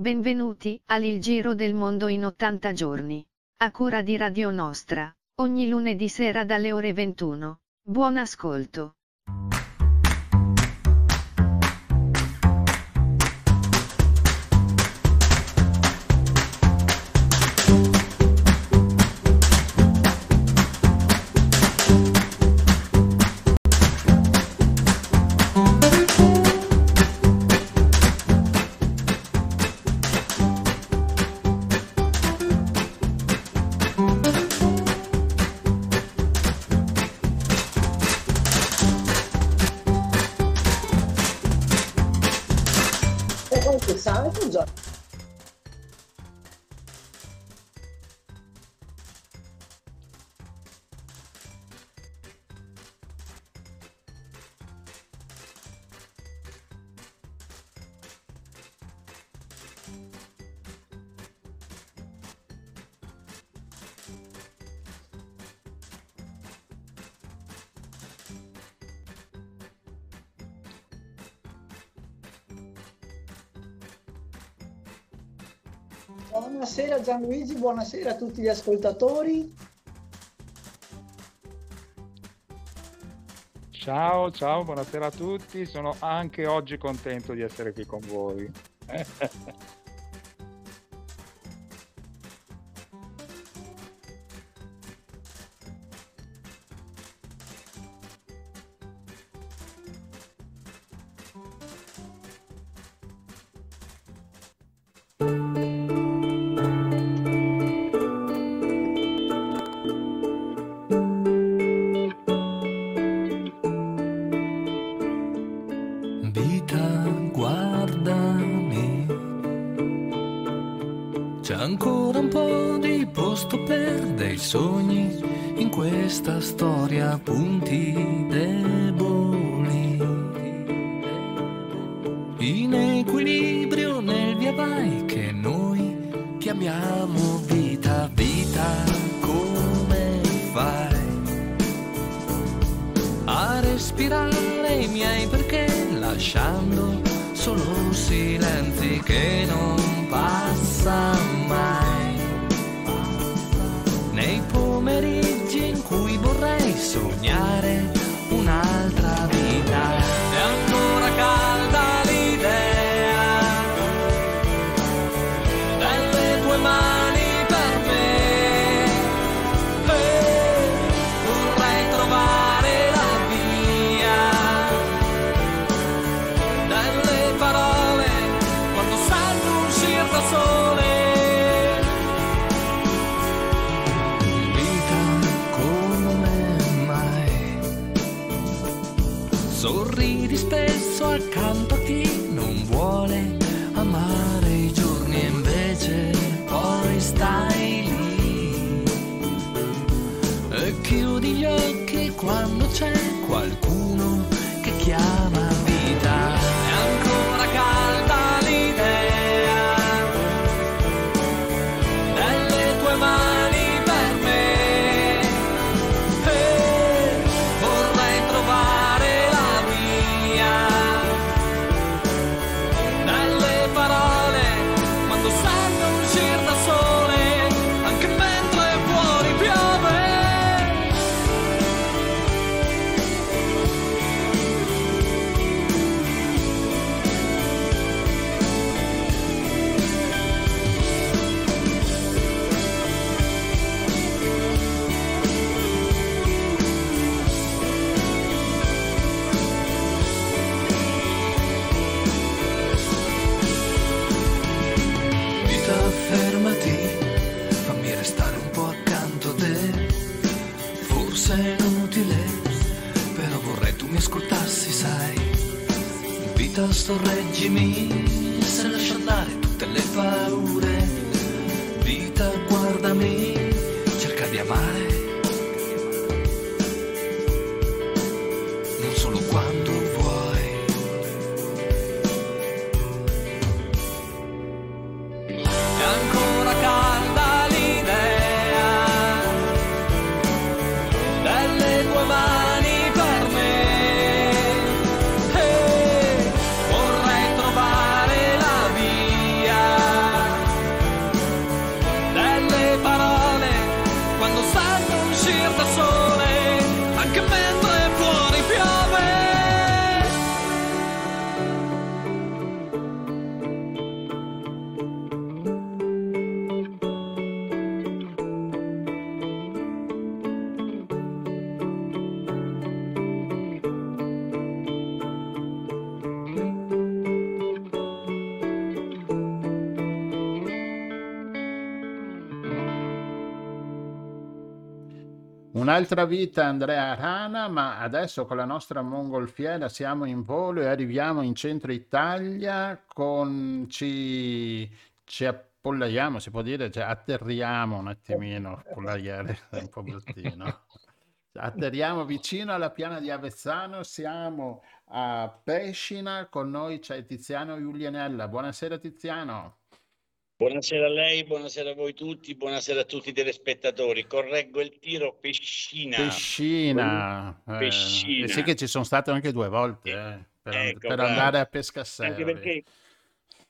Benvenuti al Giro del Mondo in 80 giorni. A cura di Radio Nostra, ogni lunedì sera dalle ore 21. Buon ascolto. Gianluigi, buonasera a tutti gli ascoltatori. Ciao, ciao, buonasera a tutti. Sono anche oggi contento di essere qui con voi. vivi spesso accanto a chi non vuole sorreggimi Un'altra vita Andrea Rana, ma adesso con la nostra mongolfiera siamo in volo e arriviamo in centro Italia con ci, ci appollaiamo, si può dire, cioè atterriamo un attimino, appollaiare è un po' bruttino. Atterriamo vicino alla piana di Avezzano, siamo a Pescina, con noi c'è Tiziano Giulianella. Buonasera Tiziano. Buonasera a lei, buonasera a voi tutti, buonasera a tutti i telespettatori. Correggo il tiro Pescina. Pescina. Eh, Pescina. sì che ci sono stato anche due volte eh, per, Ecco, per andare a Pescasserra. Anche perché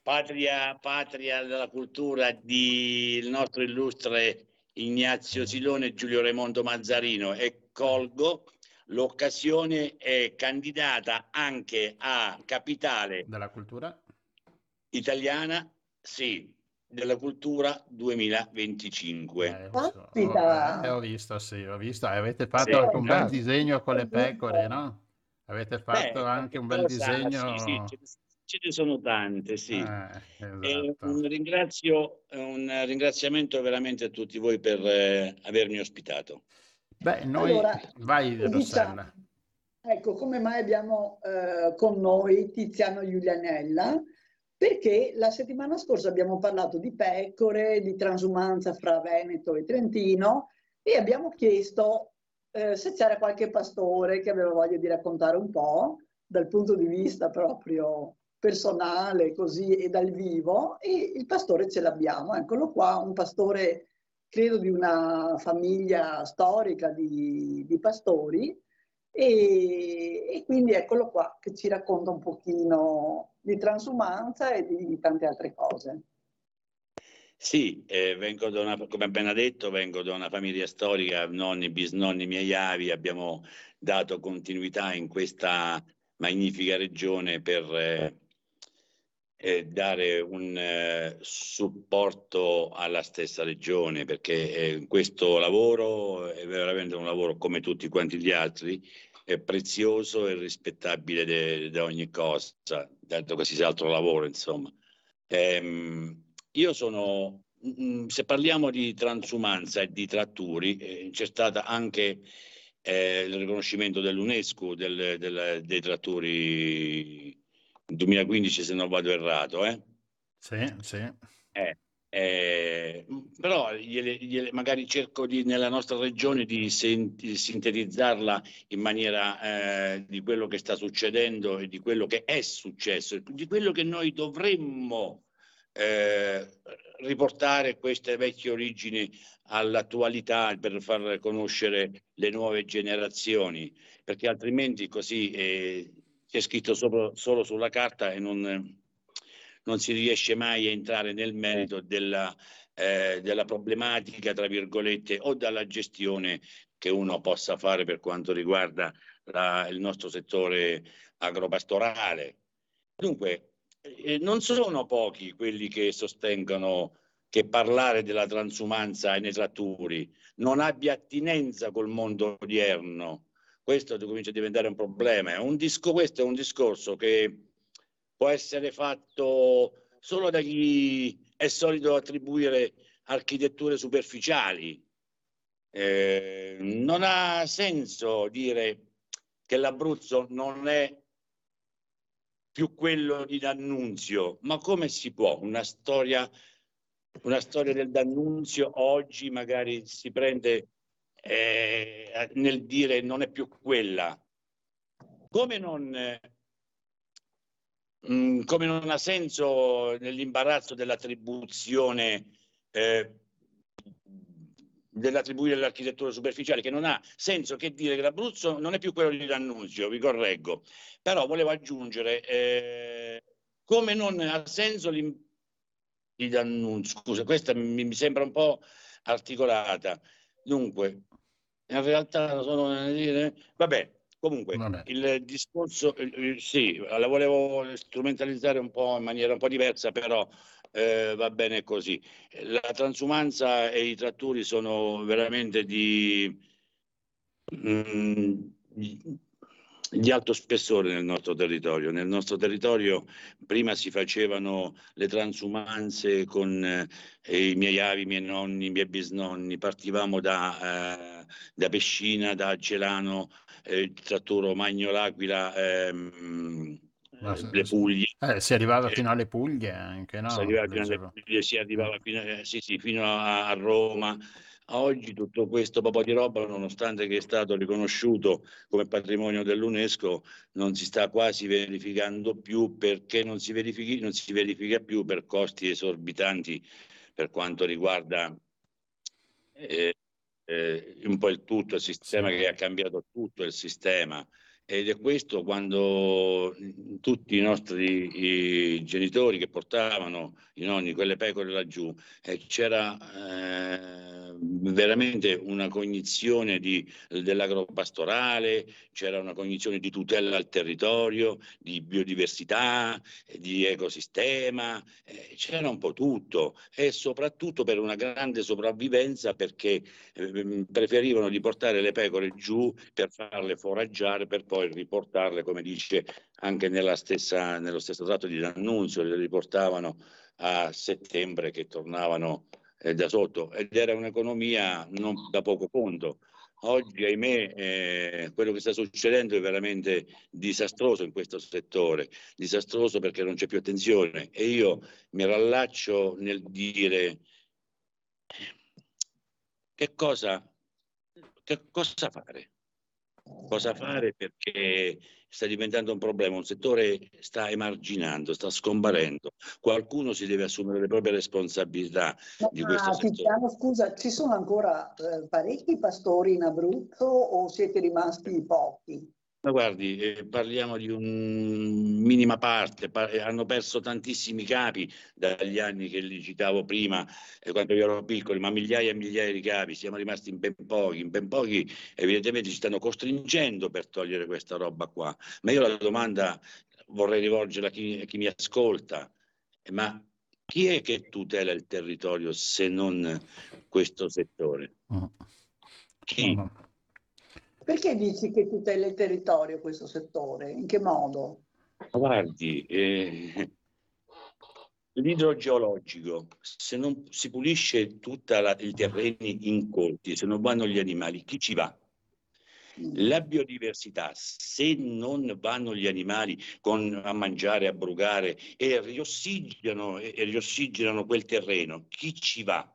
patria, patria della cultura di il nostro illustre Ignazio Silone e Giulio Raimondo Mazzarino e colgo l'occasione è candidata anche a capitale Della cultura? italiana, sì, della cultura 2025. Eh. Caspita! Eh, ho visto, sì, ho visto. Avete fatto Sì. anche un bel Grazie. disegno con le pecore, no? Avete fatto Beh, anche un bel disegno. Sì, sì, ce, ne sono tante, sì. Eh, E esatto. un, ringrazio, un ringraziamento veramente a tutti voi per eh, avermi ospitato. Beh, noi... Allora, Vai, diciamo- Rossella. Ecco, come mai abbiamo eh, con noi Tiziano Giulianella? Perché la settimana scorsa abbiamo parlato di pecore, di transumanza fra Veneto e Trentino e abbiamo chiesto eh, se c'era qualche pastore che aveva voglia di raccontare un po' dal punto di vista proprio personale così e dal vivo e il pastore ce l'abbiamo, eccolo qua, un pastore credo di una famiglia storica di, di pastori e, e quindi eccolo qua che ci racconta un pochino di transumanza e di tante altre cose. Sì, eh, una, come appena detto, vengo da una famiglia storica, nonni, bisnonni, miei avi, abbiamo dato continuità in questa magnifica regione per eh, eh, dare un eh, supporto alla stessa regione, perché eh, questo lavoro è veramente un lavoro come tutti quanti gli altri, prezioso e rispettabile da ogni cosa, dato qualsiasi altro lavoro, insomma. Ehm, io sono, mm, se parliamo di transumanza e di tratturi, eh, c'è stato anche eh, il riconoscimento dell'UNESCO del- del- dei tratturi 2015, se non vado errato, eh? Sì, sì. Eh, eh, però gliele- gliele- magari cerco di, nella nostra regione di, sen- di sintetizzarla in maniera eh, di quello che sta succedendo e di quello che è successo, di quello che noi dovremmo eh, riportare queste vecchie origini all'attualità per far conoscere le nuove generazioni, perché altrimenti così eh, c'è scritto sopra- solo sulla carta e non non si riesce mai a entrare nel merito della, eh, della problematica, tra virgolette, o dalla gestione che uno possa fare per quanto riguarda la- il nostro settore agropastorale. Dunque, eh, non sono pochi quelli che sostengono che parlare della transumanza nei tratturi non abbia attinenza col mondo odierno. Questo comincia a diventare un problema. È un disco, questo è un discorso che può essere fatto solo da chi è solito attribuire architetture superficiali. Eh, non ha senso dire che l'Abruzzo non è più quello di D'Annunzio, ma come si può? Una storia, una storia del D'Annunzio oggi magari si prende eh, nel dire non è più quella. Come non, eh, Mm, come non ha senso nell'imbarazzo dell'attribuzione eh, dell'attribuire l'architettura superficiale, che non ha senso che dire che l'Abruzzo non è più quello di D'Annunzio, vi correggo. Però volevo aggiungere, eh, come non ha senso l'im- di D'Annunzio, scusa, questa mi, sembra un po' articolata. Dunque, in realtà sono dire, vabbè, comunque Vabbè. il discorso, sì, la volevo strumentalizzare un po' in maniera un po' diversa, però eh, va bene così. La transumanza e i tratturi sono veramente di, mm, di- di alto spessore nel nostro territorio. Nel nostro territorio prima si facevano le transumanze con eh, i miei avi, i miei nonni, i miei bisnonni, partivamo da, eh, da Pescina, da Gelano, eh, il tratturo Magno l'Aquila, ehm, Ma eh, se- le Puglie. Eh, si arrivava Eh, fino alle Puglie anche, si no? arrivava fino alle. Puglie, si arrivava fino, eh, sì, sì, fino a, a Roma. Oggi tutto questo po' di roba, nonostante che è stato riconosciuto come patrimonio dell'UNESCO, non si sta quasi verificando più perché non si, non si verifica più per costi esorbitanti per quanto riguarda eh, eh, un po' il tutto, il sistema che ha cambiato tutto il sistema. Ed è questo quando mh, tutti i nostri i genitori che portavano i nonni quelle pecore laggiù, eh, c'era eh, veramente una cognizione di, dell'agropastorale, c'era una cognizione di tutela al territorio, di biodiversità, eh, di ecosistema, eh, c'era un po' tutto. E soprattutto per una grande sopravvivenza perché eh, preferivano di portare le pecore giù per farle foraggiare per poi riportarle, come dice anche stessa, nello stesso tratto di D'Annunzio, le riportavano a settembre che tornavano eh, da sotto ed era un'economia non da poco conto. Oggi, ahimè, eh, quello che sta succedendo è veramente disastroso in questo settore, disastroso perché non c'è più attenzione e io mi rallaccio nel dire che cosa, che cosa fare? Cosa fare perché sta diventando un problema, un settore sta emarginando, sta scomparendo. Qualcuno si deve assumere le proprie responsabilità di questo Ma settore. Tiziano, scusa, ci sono ancora eh, parecchi pastori in Abruzzo o siete rimasti pochi? Ma guardi, eh, parliamo di una minima parte, pa- eh, hanno perso tantissimi capi dagli anni che li citavo prima, eh, quando io ero piccolo, ma migliaia e migliaia di capi, siamo rimasti in ben pochi, in ben pochi evidentemente ci stanno costringendo per togliere questa roba qua. Ma io la domanda vorrei rivolgerla a chi, a chi mi ascolta, eh, ma chi è che tutela il territorio se non questo settore? Mm. Chi? Perché dici che tutela il territorio questo settore? In che modo? Guardi, eh, l'idrogeologico, se non si pulisce tutti i terreni incolti, se non vanno gli animali, chi ci va? Mm. La biodiversità, se non vanno gli animali con- a mangiare, a brugare e riossigeno, e riossigeno quel terreno, chi ci va?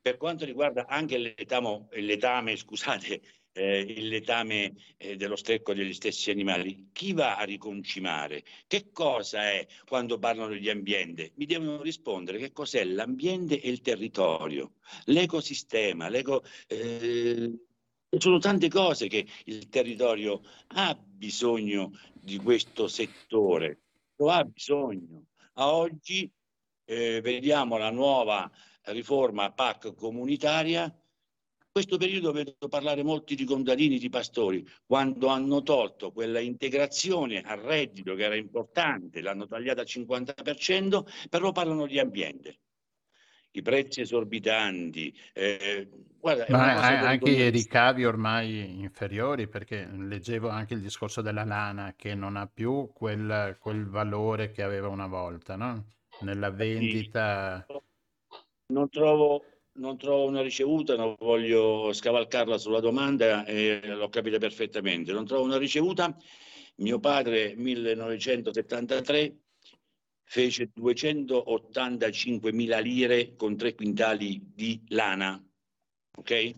Per quanto riguarda anche letamo- letame, scusate, eh, il letame eh, dello stecco degli stessi animali, chi va a riconcimare? Che cosa è quando parlano di ambiente? Mi devono rispondere che cos'è l'ambiente e il territorio, l'ecosistema, l'eco, eh, sono tante cose che il territorio ha bisogno di questo settore, lo ha bisogno. A oggi eh, vediamo la nuova riforma PAC comunitaria. Questo periodo vedo parlare molti di contadini, di pastori, quando hanno tolto quella integrazione al reddito che era importante, l'hanno tagliata al 50%, però parlano di ambiente. I prezzi esorbitanti, eh, guarda, Ma anche i ricavi ormai inferiori, perché leggevo anche il discorso della lana che non ha più quel, quel valore che aveva una volta, no? Nella vendita. Non trovo, non trovo una ricevuta, non voglio scavalcarla sulla domanda e l'ho capita perfettamente. Non trovo una ricevuta. Mio padre, 1973, fece 285.000 lire con tre quintali di lana. Ok?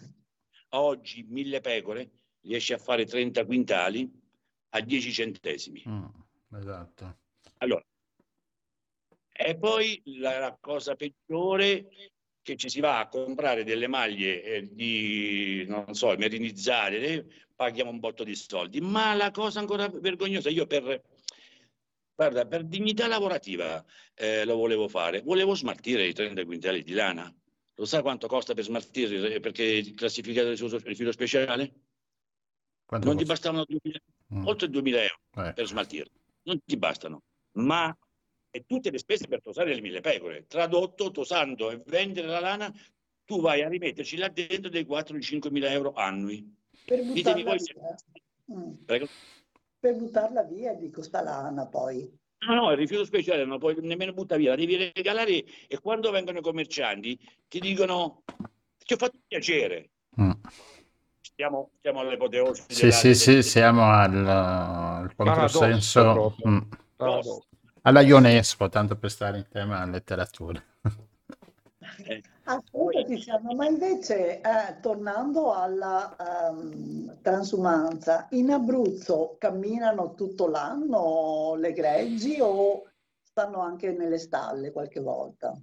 Oggi 1000 pecore riesce a fare 30 quintali a 10 centesimi. Mm, esatto. Allora, e poi la, la cosa peggiore che ci si va a comprare delle maglie eh, di, non so, merinizzate, eh, paghiamo un botto di soldi. Ma la cosa ancora vergognosa, io per, guarda, per dignità lavorativa eh, lo volevo fare, volevo smaltire i 30 quintali di lana. Lo sa quanto costa per smaltirli eh, perché classificato il rifilo speciale? Quanto Non ti costa? bastavano 2000 Mm, oltre 2000 euro eh. per smaltirli. Non ti bastano, ma e tutte le spese per tosare le mille pecore. Tradotto, tosando e vendere la lana, tu vai a rimetterci là dentro dei 4-5 mila euro annui. Per buttarla voi se... via. Mm. Prego. per buttarla via, dico sta lana poi. No, no, il rifiuto speciale non puoi nemmeno buttare via, la devi regalare e quando vengono i commercianti ti dicono ti ho fatto piacere. Mm. Stiamo, stiamo all'apoteosi. Sì, sì, sì, siamo al, al controsenso. Mm. Alla Ionesco, tanto per stare in tema letteratura. Ascolta Tiziano, ma invece eh, tornando alla um, transumanza, in Abruzzo camminano tutto l'anno le greggi o stanno anche nelle stalle qualche volta?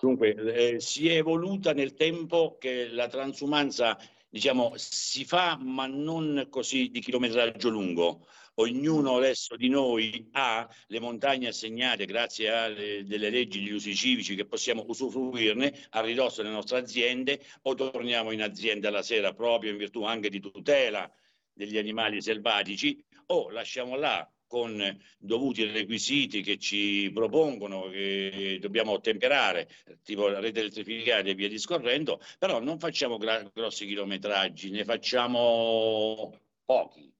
Dunque, eh, si è evoluta nel tempo che la transumanza, diciamo, si fa ma non così di chilometraggio lungo ognuno adesso di noi ha le montagne assegnate grazie a delle leggi di usi civici che possiamo usufruirne a ridosso delle nostre aziende o torniamo in azienda la sera proprio in virtù anche di tutela degli animali selvatici o lasciamo là con dovuti requisiti che ci propongono, che dobbiamo ottemperare, tipo la rete elettrificata e via discorrendo, però non facciamo grossi chilometraggi, ne facciamo pochi.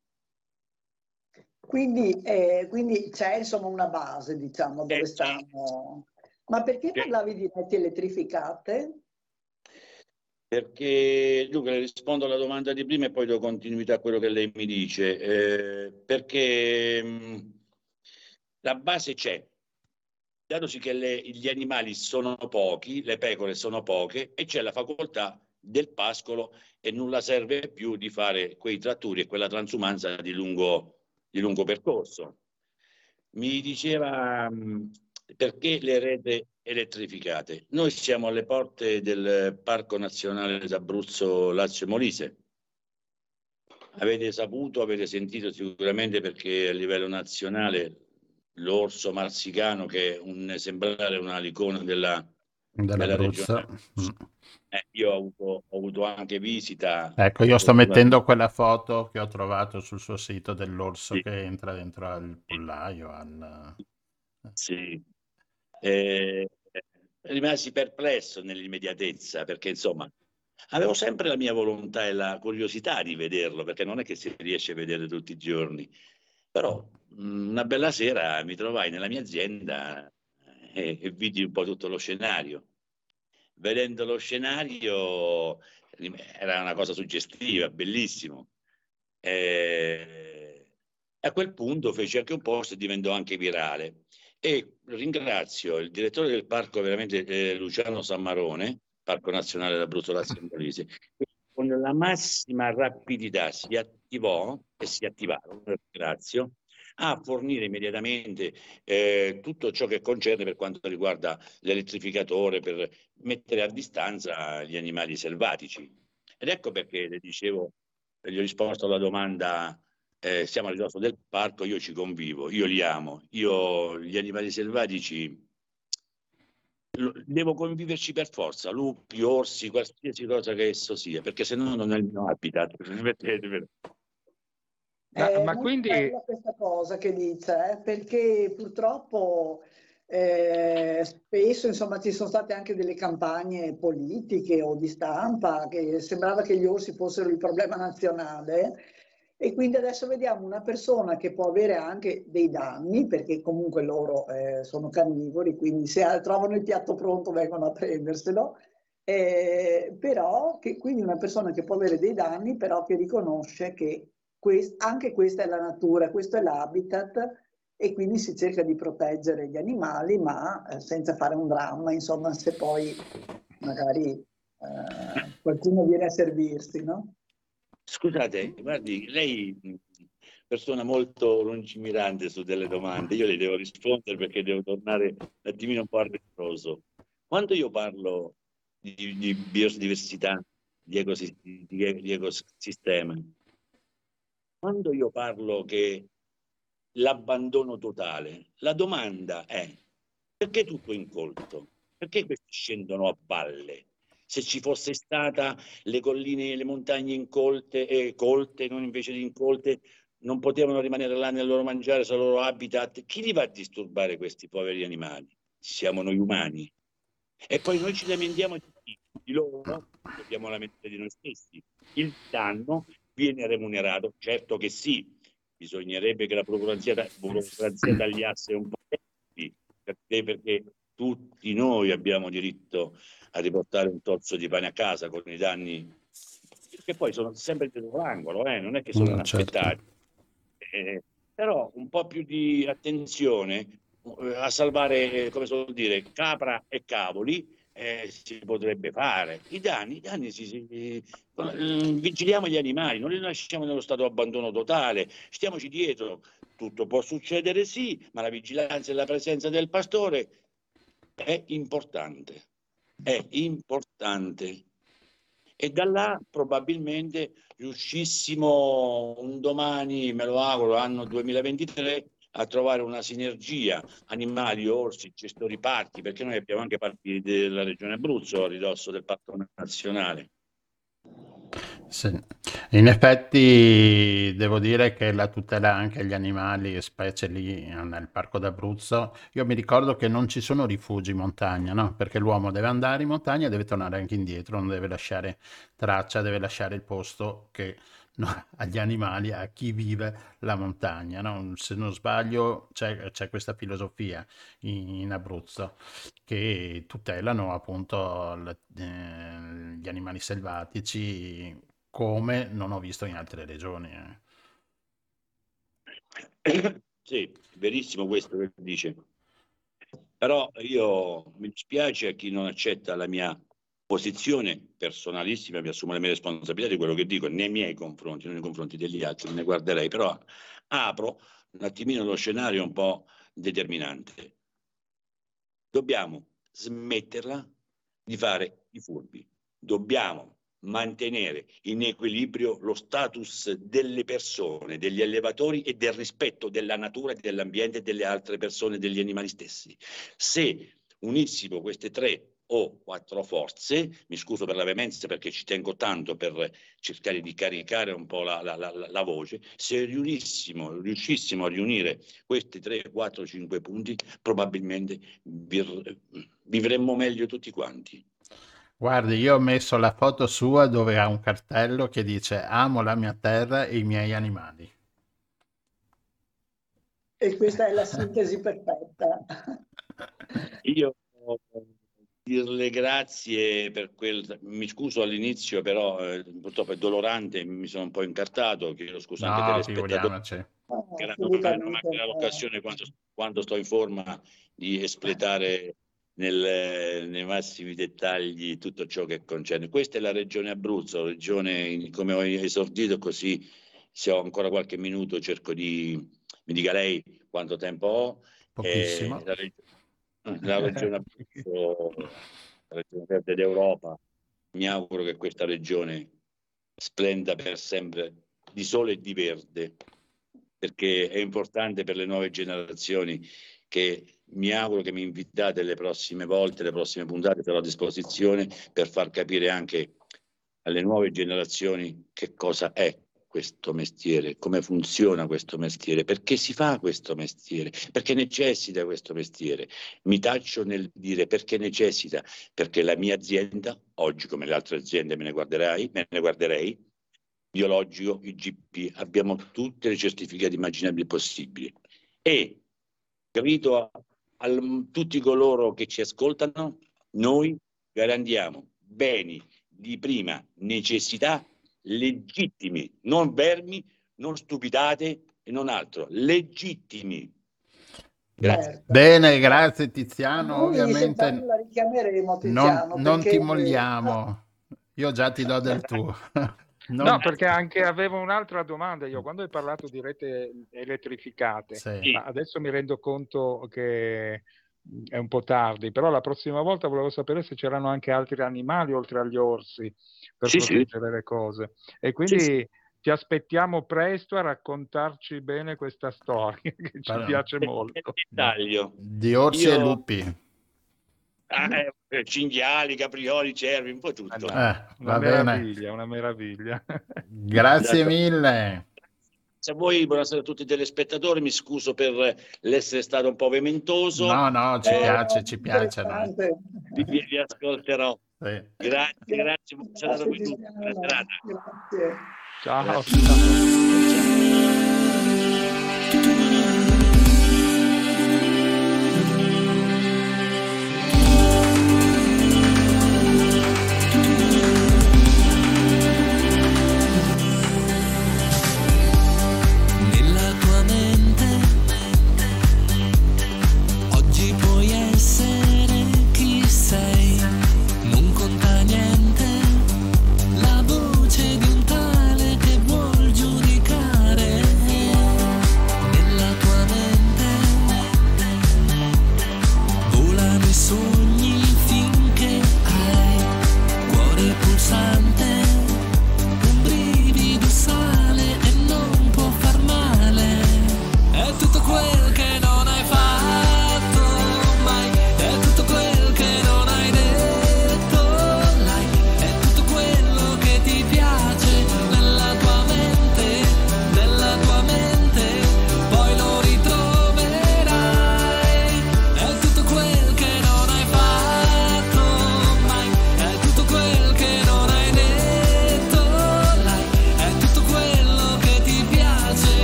Quindi, eh, quindi c'è insomma una base, diciamo, dove stanno. Ma perché parlavi di reti elettrificate? Perché, dunque, rispondo alla domanda di prima e poi do continuità a quello che lei mi dice. Eh, perché mh, mm, la base c'è, datosi che le, gli animali sono pochi, le pecore sono poche e c'è la facoltà del pascolo e nulla serve più di fare quei tratturi e quella transumanza di lungo di lungo percorso. Mi diceva mm, perché le rete elettrificate? Noi siamo alle porte del Parco Nazionale d'Abruzzo Lazio Molise. Avete saputo, avete sentito sicuramente perché a livello nazionale l'orso marsicano che è un esemplare, una icona della, della regione. Mm. Eh, io ho avuto, ho avuto, anche visita. Ecco, io sto mettendo quella foto che ho trovato sul suo sito dell'orso sì. che entra dentro al pollaio. Al... Sì. Eh, rimasi perplesso nell'immediatezza perché insomma avevo sempre la mia volontà e la curiosità di vederlo perché non è che si riesce a vedere tutti i giorni. Però mm, una bella sera mi trovai nella mia azienda e, e vidi un po' tutto lo scenario vedendo lo scenario era una cosa suggestiva, bellissimo. E a quel punto fece anche un post e diventò anche virale. E ringrazio il direttore del parco, veramente eh, Luciano Sammarone, Parco Nazionale d'Abruzzo Lazio Molise, con la massima rapidità si attivò e si attivarono, ringrazio, a fornire immediatamente eh, tutto ciò che concerne per quanto riguarda l'elettrificatore per mettere a distanza gli animali selvatici. Ed ecco perché le dicevo, gli ho risposto alla domanda, eh, siamo al ridosso del parco, io ci convivo, io li amo, io gli animali selvatici devo conviverci per forza, lupi, orsi, qualsiasi cosa che esso sia, perché se no non è il mio habitat. Ma, è ma quindi... questa cosa che dice, eh? perché purtroppo eh, spesso insomma, ci sono state anche delle campagne politiche o di stampa che sembrava che gli orsi fossero il problema nazionale e quindi adesso vediamo una persona che può avere anche dei danni perché comunque loro eh, sono carnivori, quindi se trovano il piatto pronto vengono a prenderselo. Eh, però che, quindi una persona che può avere dei danni però che riconosce che quest- anche questa è la natura, questo è l'habitat e quindi si cerca di proteggere gli animali, ma eh, senza fare un dramma, insomma, se poi magari eh, qualcuno viene a servirsi, no? Scusate, guardi, lei persona molto lungimirante su delle domande, io le devo rispondere perché devo tornare un attimino un po' arretroso. Quando io parlo di, di biodiversità, di, ecosistema, quando io parlo che l'abbandono totale, la domanda è perché tutto incolto? Perché questi scendono a valle? Se ci fosse stata le colline e le montagne incolte, eh, colte, non invece di incolte, non potevano rimanere là nel loro mangiare, sul loro habitat. Chi li va a disturbare questi poveri animali? Siamo noi umani. E poi noi ci lamentiamo di, loro, dobbiamo lamentare di noi stessi. Il danno viene remunerato? Certo che sì, bisognerebbe che la burocrazia, burocrazia tagliasse un po' perché, perché tutti noi abbiamo diritto a riportare un tozzo di pane a casa con i danni che poi sono sempre dietro l'angolo, eh? non è che sono no, inaspettati. Certo. Eh, però un po' più di attenzione eh, a salvare, come so dire, capra e cavoli eh, si potrebbe fare. I danni, i danni si, si, eh, vigiliamo gli animali, non li lasciamo nello stato abbandono totale, stiamoci dietro. Tutto può succedere, sì, ma la vigilanza e la presenza del pastore è importante. È importante. E da là probabilmente riuscissimo un domani, me lo auguro, anno 2023, a trovare una sinergia animali, orsi, gestori parchi, perché noi abbiamo anche parchi della regione Abruzzo a ridosso del parco nazionale. Sì. In effetti devo dire che la tutela anche agli animali, specie lì nel parco d'Abruzzo, io mi ricordo che non ci sono rifugi in montagna, no? Perché l'uomo deve andare in montagna e deve tornare anche indietro, non deve lasciare traccia, deve lasciare il posto che no, agli animali, a chi vive la montagna. No? Se non sbaglio c'è, c'è questa filosofia in, in, Abruzzo che tutelano appunto le, eh, gli animali selvatici come non ho visto in altre regioni. Eh. Sì, verissimo questo che dice. Però io mi dispiace a chi non accetta la mia posizione personalissima, mi assumo le mie responsabilità di quello che dico nei miei confronti, non nei confronti degli altri, ne guarderei, però apro un attimino lo scenario un po' determinante. Dobbiamo smetterla di fare i furbi, dobbiamo mantenere in equilibrio lo status delle persone, degli allevatori e del rispetto della natura, dell'ambiente e delle altre persone, degli animali stessi. Se unissimo queste tre o quattro forze, mi scuso per la veemenza perché ci tengo tanto per cercare di caricare un po' la, la, la, la voce, se riunissimo, riuscissimo a riunire questi 3, 4, 5 punti, probabilmente vir, vivremmo meglio tutti quanti. Guardi, io ho messo la foto sua dove ha un cartello che dice amo la mia terra e i miei animali. E questa è la sintesi perfetta. Io dirle grazie per quel. Mi scuso all'inizio, però eh, purtroppo è dolorante, mi sono un po' incartato. Chiedo scusa anche no, telespettatori. Non mancherà l'occasione quando, quando, sto in forma di espletare nel, nei massimi dettagli tutto ciò che concerne. Questa è la regione Abruzzo, regione come ho esordito, così se ho ancora qualche minuto cerco di. Mi dica lei quanto tempo ho. Pochissimo. Eh, la, la regione Abruzzo, la regione verde d'Europa, mi auguro che questa regione splenda per sempre di sole e di verde, perché è importante per le nuove generazioni che mi auguro che mi invitate le prossime volte, le prossime puntate, sarò a disposizione per far capire anche alle nuove generazioni che cosa è questo mestiere, come funziona questo mestiere, perché si fa questo mestiere, perché necessita questo mestiere. Mi taccio nel dire perché necessita, perché la mia azienda, oggi come le altre aziende me ne guarderai, me ne guarderei, biologico, IGP, abbiamo tutte le certificati immaginabili possibili. E capito a, a tutti coloro che ci ascoltano, noi garantiamo beni di prima necessità legittimi, non vermi, non stupidate e non altro, legittimi. Grazie. Certo. Bene, grazie Tiziano. Noi Ovviamente Tiziano, non, non ti molliamo, io già ti do del tuo. Non... No, perché anche avevo un'altra domanda io, quando hai parlato di rete elettrificate, sì. adesso mi rendo conto che è un po' tardi, però la prossima volta volevo sapere se c'erano anche altri animali oltre agli orsi per sì, proteggere sì. le cose. E quindi sì, ti aspettiamo presto a raccontarci bene questa storia che ci allora, piace molto. Dettaglio. Di orsi Io... e lupi. Ah, eh, cinghiali, caprioli, cervi, un po' tutto. Eh, una meraviglia, una meraviglia. Grazie mille. Se vuoi, buonasera a tutti i telespettatori, mi scuso per l'essere stato un po' vementoso. No, no, ci eh, piace, ci piace. Vi, vi, ascolterò. Sì. Grazie, grazie, serata. Buona serata. Ciao. Ciao.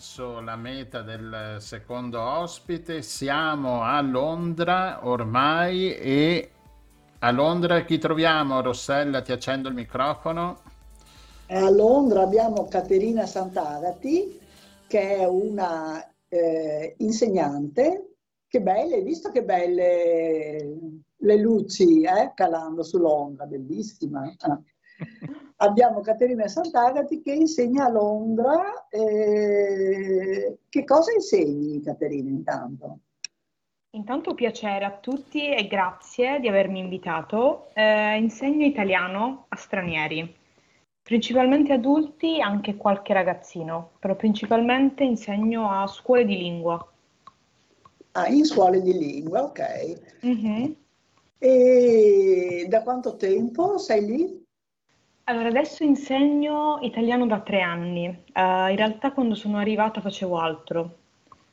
verso la meta del secondo ospite. Siamo a Londra ormai e a Londra chi troviamo? Rossella, ti accendo il microfono. A Londra abbiamo Caterina Sant'Agati, che è una eh, insegnante. Che belle, visto che belle le luci eh, calando su Londra, bellissima. Ah. Abbiamo Caterina Sant'Agati che insegna a Londra. Eh, che cosa insegni Caterina intanto? Intanto piacere a tutti e grazie di avermi invitato. Eh, insegno italiano a stranieri, principalmente adulti, anche qualche ragazzino, però principalmente insegno a scuole di lingua. Ah, in scuole di lingua, ok. Mm-hmm. E da quanto tempo sei lì? Allora, adesso insegno italiano da tre anni. Uh, in realtà quando sono arrivata facevo altro.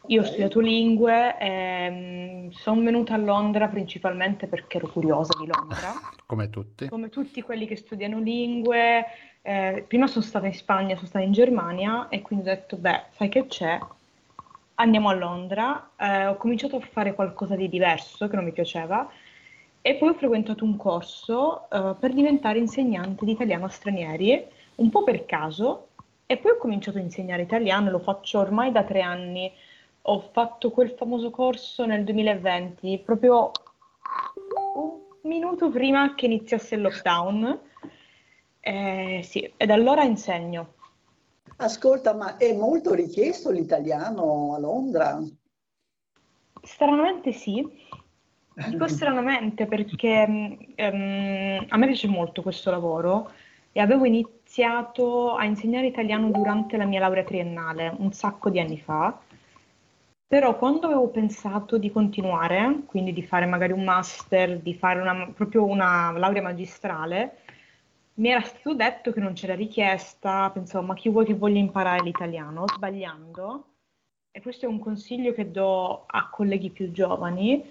Io ho studiato lingue mm, sono venuta a Londra principalmente perché ero curiosa di Londra. Come tutti. Come tutti quelli che studiano lingue. Eh, prima sono stata in Spagna, sono stata in Germania e quindi ho detto, beh, sai che c'è? Andiamo a Londra. Eh, ho cominciato a fare qualcosa di diverso che non mi piaceva e poi ho frequentato un corso uh, per diventare insegnante di italiano a stranieri, un po' per caso, E poi ho cominciato a insegnare italiano, lo faccio ormai da tre anni. Ho fatto quel famoso corso nel 2020, proprio un minuto prima che iniziasse il lockdown. Eh, sì, e da allora insegno. Ascolta, ma è molto richiesto l'italiano a Londra? Stranamente sì. Dico stranamente perché um, a me piace molto questo lavoro e avevo iniziato a insegnare italiano durante la mia laurea triennale, un sacco di anni fa. Però quando avevo pensato di continuare, quindi di fare magari un master, di fare una, proprio una laurea magistrale, mi era stato detto che non c'era richiesta, pensavo ma chi vuoi che voglia imparare l'italiano? Sbagliando, e questo è un consiglio che do a colleghi più giovani,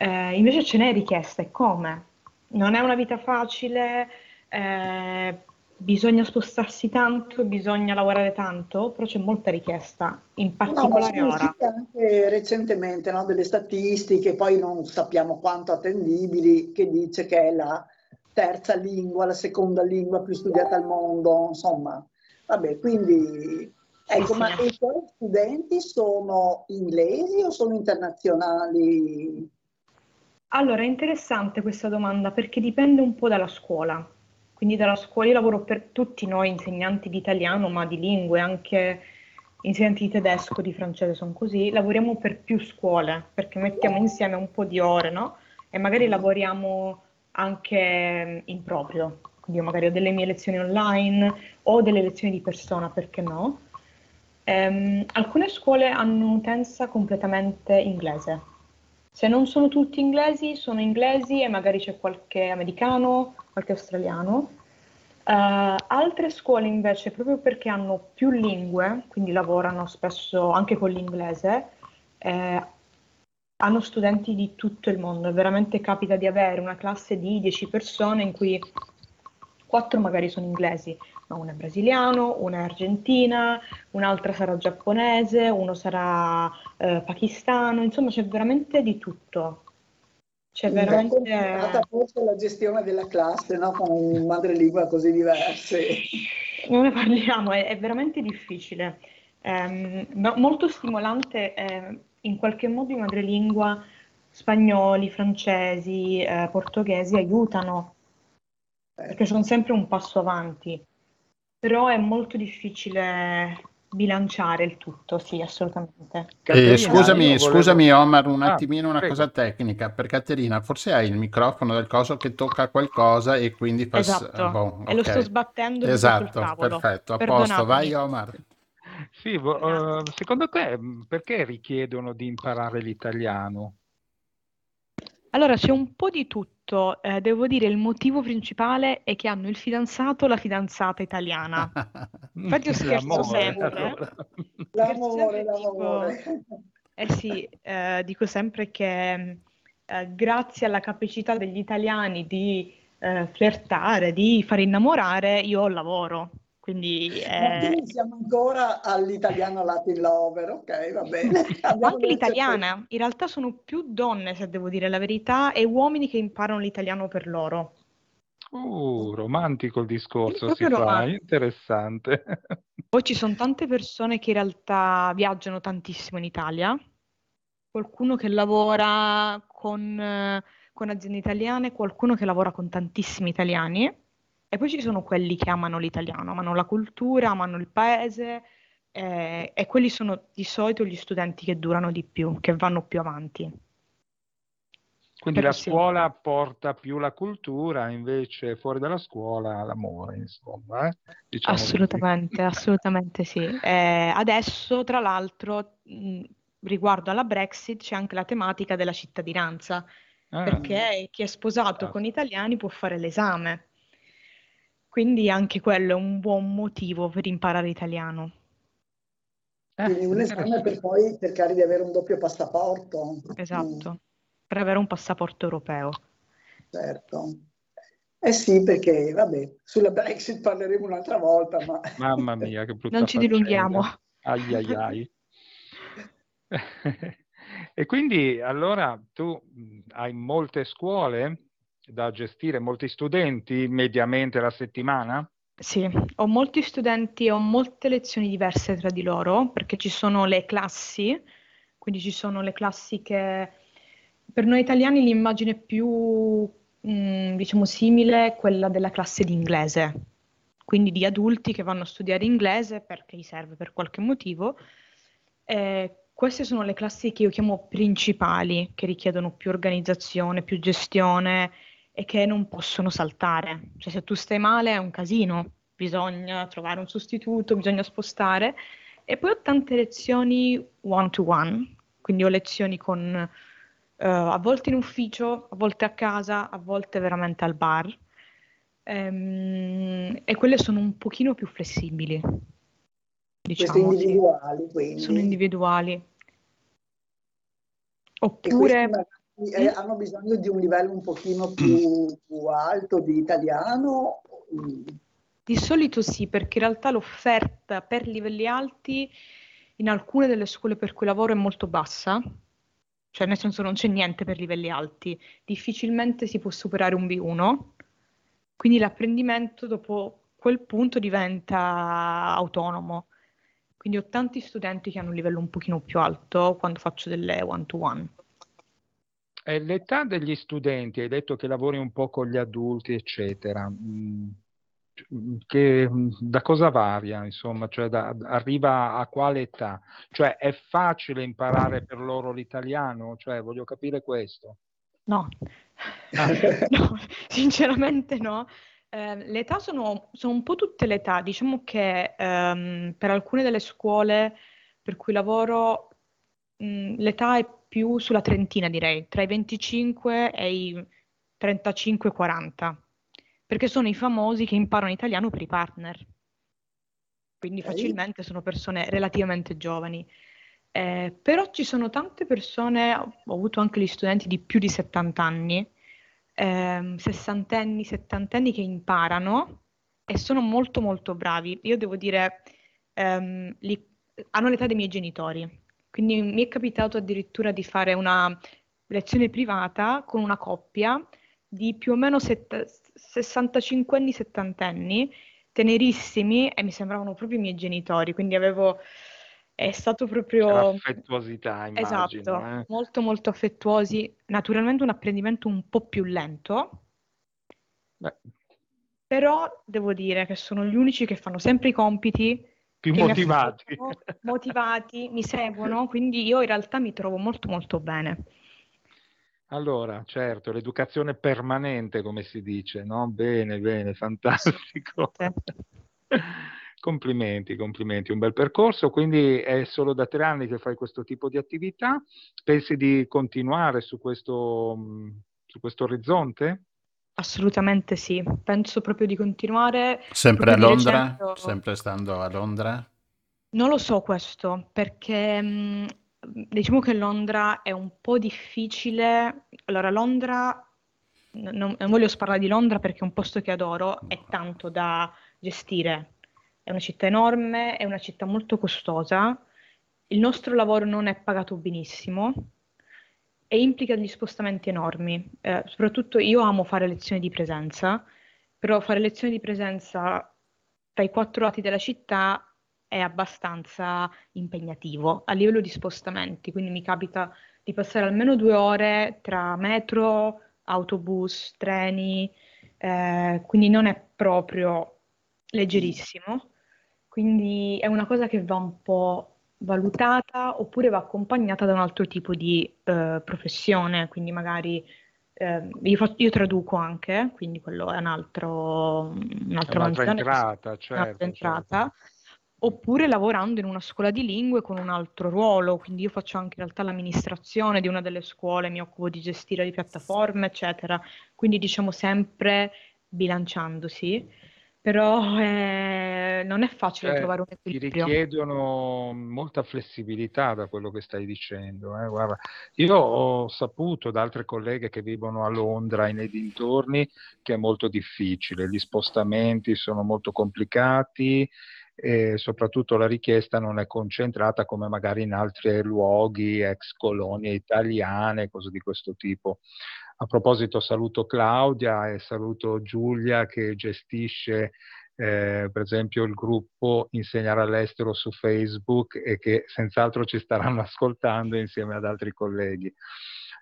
eh, invece ce n'è richiesta e come? Non è una vita facile, eh, bisogna spostarsi tanto, bisogna lavorare tanto, però c'è molta richiesta, in particolare no, ora. anche recentemente no, delle statistiche, poi non sappiamo quanto attendibili, che dice che è la terza lingua, la seconda lingua più studiata al mondo, insomma. Vabbè, quindi ecco, sì, ma sì. i tuoi studenti sono inglesi o sono internazionali? Allora, è interessante questa domanda perché dipende un po' dalla scuola. Quindi dalla scuola io lavoro per tutti noi insegnanti di italiano, ma di lingue, anche insegnanti di tedesco, di francese sono così, lavoriamo per più scuole perché mettiamo insieme un po' di ore, no? E magari lavoriamo anche in proprio. Quindi io magari ho delle mie lezioni online o delle lezioni di persona, perché no? Um, alcune scuole hanno un'utenza completamente inglese, se non sono tutti inglesi, sono inglesi e magari c'è qualche americano, qualche australiano. Uh, altre scuole invece, proprio perché hanno più lingue, quindi lavorano spesso anche con l'inglese, eh, hanno studenti di tutto il mondo. Veramente capita di avere una classe di 10 persone in cui 4 magari sono inglesi, uno è brasiliano, una è argentina, un'altra sarà giapponese, uno sarà eh, pakistano, insomma c'è veramente di tutto. C'è veramente... Forse la gestione della classe, no? Con madrelingua così diverse. Non ne parliamo, è, è veramente difficile. Eh, molto stimolante, eh, in qualche modo i madrelingua spagnoli, francesi, eh, portoghesi aiutano perché sono sempre un passo avanti, però è molto difficile bilanciare il tutto, sì, assolutamente. Eh, scusami, volevo... scusami Omar, un ah, attimino una prego. cosa tecnica, per Caterina, forse hai il microfono del coso che tocca qualcosa e quindi fa... Esatto, boh, okay. e lo sto sbattendo Esatto, perfetto, a posto, vai Omar. Sì, uh, secondo te perché richiedono di imparare l'italiano? Allora, c'è un po' di tutto. Eh, devo dire, il motivo principale è che hanno il fidanzato o la fidanzata italiana. Infatti io scherzo L'amore, sempre. allora. L'amore, l'amore. eh sì, eh, dico sempre che eh, grazie alla capacità degli italiani di eh, flirtare, di fare innamorare, io ho lavoro. Quindi, eh... siamo ancora all'italiano Latin lover, ok, va bene. Anche l'italiana, in realtà sono più donne, se devo dire la verità, e uomini che imparano l'italiano per loro. Uh, romantico il discorso si romantico. fa, interessante. Poi ci sono tante persone che in realtà viaggiano tantissimo in Italia, qualcuno che lavora con, con aziende italiane, qualcuno che lavora con tantissimi italiani e poi ci sono quelli che amano l'italiano, amano la cultura, amano il paese eh, e quelli sono di solito gli studenti che durano di più, che vanno più avanti. Quindi Però la sì. scuola porta più la cultura, invece fuori dalla scuola l'amore, insomma. Eh? Diciamo assolutamente, così. assolutamente sì. Eh, adesso, tra l'altro, mh, riguardo alla Brexit, c'è anche la tematica della cittadinanza, ah, perché chi è sposato ah. con italiani può fare l'esame quindi anche quello è un buon motivo per imparare italiano. Eh, Quindi un esame per poi cercare di avere un doppio passaporto. Esatto, mm. per avere un passaporto europeo. Certo. Eh sì, perché vabbè, sulla Brexit parleremo un'altra volta, ma... Mamma mia, che brutta Non ci dilunghiamo. Ai ai ai. e quindi allora tu hai molte scuole? Da gestire molti studenti mediamente la settimana? Sì, ho molti studenti e ho molte lezioni diverse tra di loro perché ci sono le classi, quindi ci sono le classi che per noi italiani l'immagine più, mh, mm, diciamo, simile è quella della classe di inglese, quindi di adulti che vanno a studiare inglese perché gli serve per qualche motivo. Eh, queste sono le classi che io chiamo principali, che richiedono più organizzazione, più gestione e che non possono saltare. Cioè se tu stai male è un casino, bisogna trovare un sostituto, bisogna spostare. E poi ho tante lezioni one-to-one, quindi ho lezioni con uh, a volte in ufficio, a volte a casa, a volte veramente al bar. Um, e quelle sono un pochino più flessibili. Diciamo. Queste individuali, quindi. Sono individuali. Oppure eh, hanno bisogno di un livello un pochino più, più alto di italiano? Di solito sì, perché in realtà l'offerta per livelli alti in alcune delle scuole per cui lavoro è molto bassa, cioè nel senso non c'è niente per livelli alti, difficilmente si può superare un B1, quindi l'apprendimento dopo quel punto diventa autonomo. Quindi ho tanti studenti che hanno un livello un pochino più alto quando faccio delle one-to-one. E l'età degli studenti, hai detto che lavori un po' con gli adulti, eccetera. Mm, che, mm, da cosa varia, insomma, cioè da, arriva a quale età? Cioè è facile imparare per loro l'italiano? Cioè voglio capire questo. No, ah. no sinceramente no. Eh, le età sono, sono, un po' tutte le età, diciamo che ehm, per alcune delle scuole per cui lavoro mh, mm, l'età è più sulla trentina, direi, tra i 25 e i 35-40, perché sono i famosi che imparano italiano per i partner. Quindi facilmente sono persone relativamente giovani. Eh, però ci sono tante persone, ho avuto anche gli studenti di più di 70 anni, eh, sessantenni, settantenni che imparano e sono molto molto bravi. Io devo dire, ehm, li, hanno l'età dei miei genitori, quindi mi è capitato addirittura di fare una lezione privata con una coppia di più o meno set- 65 anni, 70 anni, tenerissimi e mi sembravano proprio i miei genitori, quindi avevo è stato proprio affettuosità, immagino, esatto, eh. molto molto affettuosi, naturalmente un apprendimento un po' più lento. Beh. Però devo dire che sono gli unici che fanno sempre i compiti più motivati. motivati, mi seguono, quindi io in realtà mi trovo molto molto bene. Allora, certo, l'educazione permanente, come si dice, no? Bene, bene, fantastico. complimenti, complimenti, un bel percorso, quindi è solo da tre anni che fai questo tipo di attività, pensi di continuare su questo, su questo orizzonte? Assolutamente sì, penso proprio di continuare. Sempre a Londra? Recento... Sempre stando a Londra? Non lo so questo, perché mh, diciamo che Londra è un po' difficile. Allora, Londra, non, non voglio sparare di Londra perché è un posto che adoro, è tanto da gestire. È una città enorme, è una città molto costosa. Il nostro lavoro non è pagato benissimo e implica degli spostamenti enormi. Eh, soprattutto io amo fare lezioni di presenza, però fare lezioni di presenza tra i quattro lati della città è abbastanza impegnativo a livello di spostamenti, quindi mi capita di passare almeno due ore tra metro, autobus, treni, eh, quindi non è proprio leggerissimo. Quindi è una cosa che va un po' valutata oppure va accompagnata da un altro tipo di eh, professione, quindi magari eh, io, faccio, io, traduco anche, quindi quello è un altro, un'altra, un'altra entrata, certo, un'altra entrata. Certo. Oppure lavorando in una scuola di lingue con un altro ruolo, quindi io faccio anche in realtà l'amministrazione di una delle scuole, mi occupo di gestire le piattaforme, eccetera. Quindi diciamo sempre bilanciandosi però eh, non è facile cioè, trovare un equilibrio. Ti richiedono molta flessibilità da quello che stai dicendo. Eh? Guarda, io ho saputo da altre colleghe che vivono a Londra e nei dintorni che è molto difficile, gli spostamenti sono molto complicati e soprattutto la richiesta non è concentrata come magari in altri luoghi, ex colonie italiane, cose di questo tipo. A proposito saluto Claudia e saluto Giulia che gestisce eh, per esempio il gruppo Insegnare all'estero su Facebook e che senz'altro ci staranno ascoltando insieme ad altri colleghi.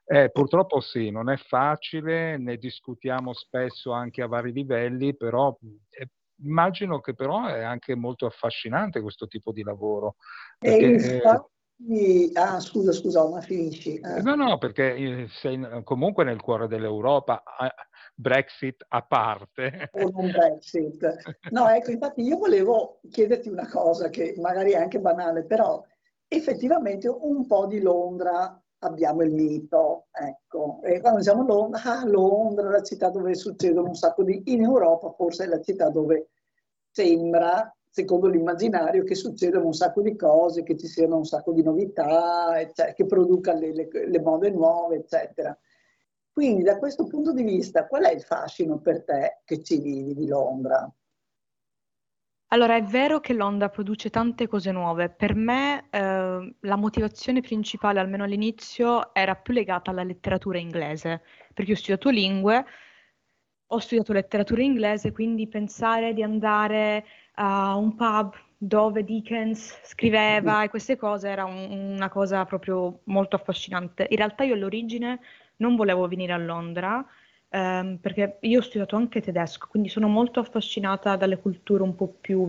Eh, purtroppo sì, non è facile, ne discutiamo spesso anche a vari livelli, però eh, immagino che però è anche molto affascinante questo tipo di lavoro. Perché, ah, scusa, scusa, ma finisci. Eh. No, no, perché sei comunque nel cuore dell'Europa, Brexit a parte. O non Brexit. No, ecco, infatti io volevo chiederti una cosa che magari è anche banale, però effettivamente un po' di Londra abbiamo il mito, ecco. E quando diciamo Londra, ah, Londra, la città dove succedono un sacco di... In Europa forse è la città dove sembra, secondo l'immaginario, che succedano un sacco di cose, che ci siano un sacco di novità, eccetera, che produca le, le, le mode nuove, eccetera. Quindi da questo punto di vista, qual è il fascino per te che ci vivi di Londra? Allora, è vero che Londra produce tante cose nuove. Per me eh, la motivazione principale, almeno all'inizio, era più legata alla letteratura inglese, perché ho studiato lingue, ho studiato letteratura inglese, quindi pensare di andare a un pub dove Dickens scriveva e queste cose era un, una cosa proprio molto affascinante. In realtà io all'origine non volevo venire a Londra ehm, perché io ho studiato anche tedesco, quindi sono molto affascinata dalle culture un po' più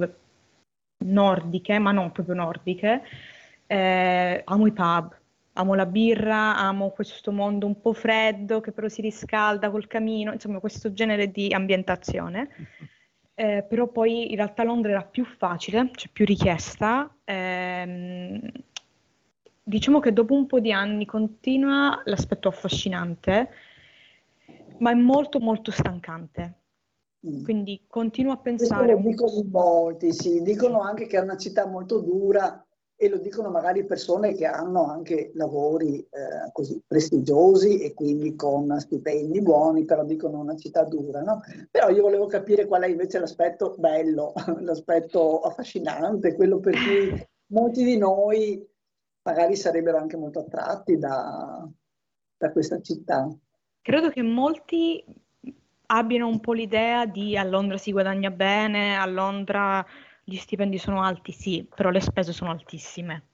nordiche, ma non proprio nordiche. Eh, amo i pub, amo la birra, amo questo mondo un po' freddo che però si riscalda col camino, insomma questo genere di ambientazione. Eh, però poi in realtà Londra era più facile, cioè più richiesta. Ehm, diciamo che dopo un po' di anni continua l'aspetto affascinante, ma è molto molto stancante. Mm. Quindi continuo a pensare... Lo dicono molti, sì, dicono anche che è una città molto dura e lo dicono magari persone che hanno anche lavori eh, così prestigiosi e quindi con stipendi buoni, però dicono una città dura, no? Però io volevo capire qual è invece l'aspetto bello, l'aspetto affascinante, quello per cui molti di noi magari sarebbero anche molto attratti da, da questa città. Credo che molti abbiano un po' l'idea di a Londra si guadagna bene, a Londra gli stipendi sono alti, sì, però le spese sono altissime.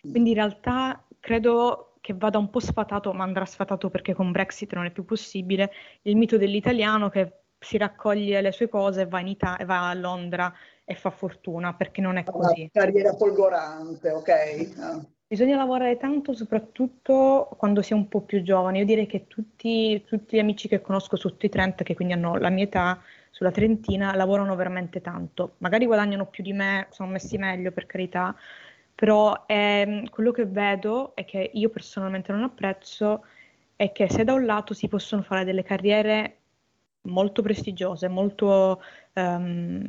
Quindi in realtà credo che vada un po' sfatato, ma andrà sfatato perché con Brexit non è più possibile, il mito dell'italiano che si raccoglie le sue cose e va, Ita- va a Londra e fa fortuna, perché non è così. Una carriera folgorante, ok? Ah. Bisogna lavorare tanto, soprattutto quando si è un po' più giovani. Io direi che tutti, tutti gli amici che conosco sotto i 30, che quindi hanno la mia età, sulla trentina, lavorano veramente tanto. Magari guadagnano più di me, sono messi meglio per carità, però ehm, quello che vedo e che io personalmente non apprezzo è che se da un lato si possono fare delle carriere molto prestigiose, molto um,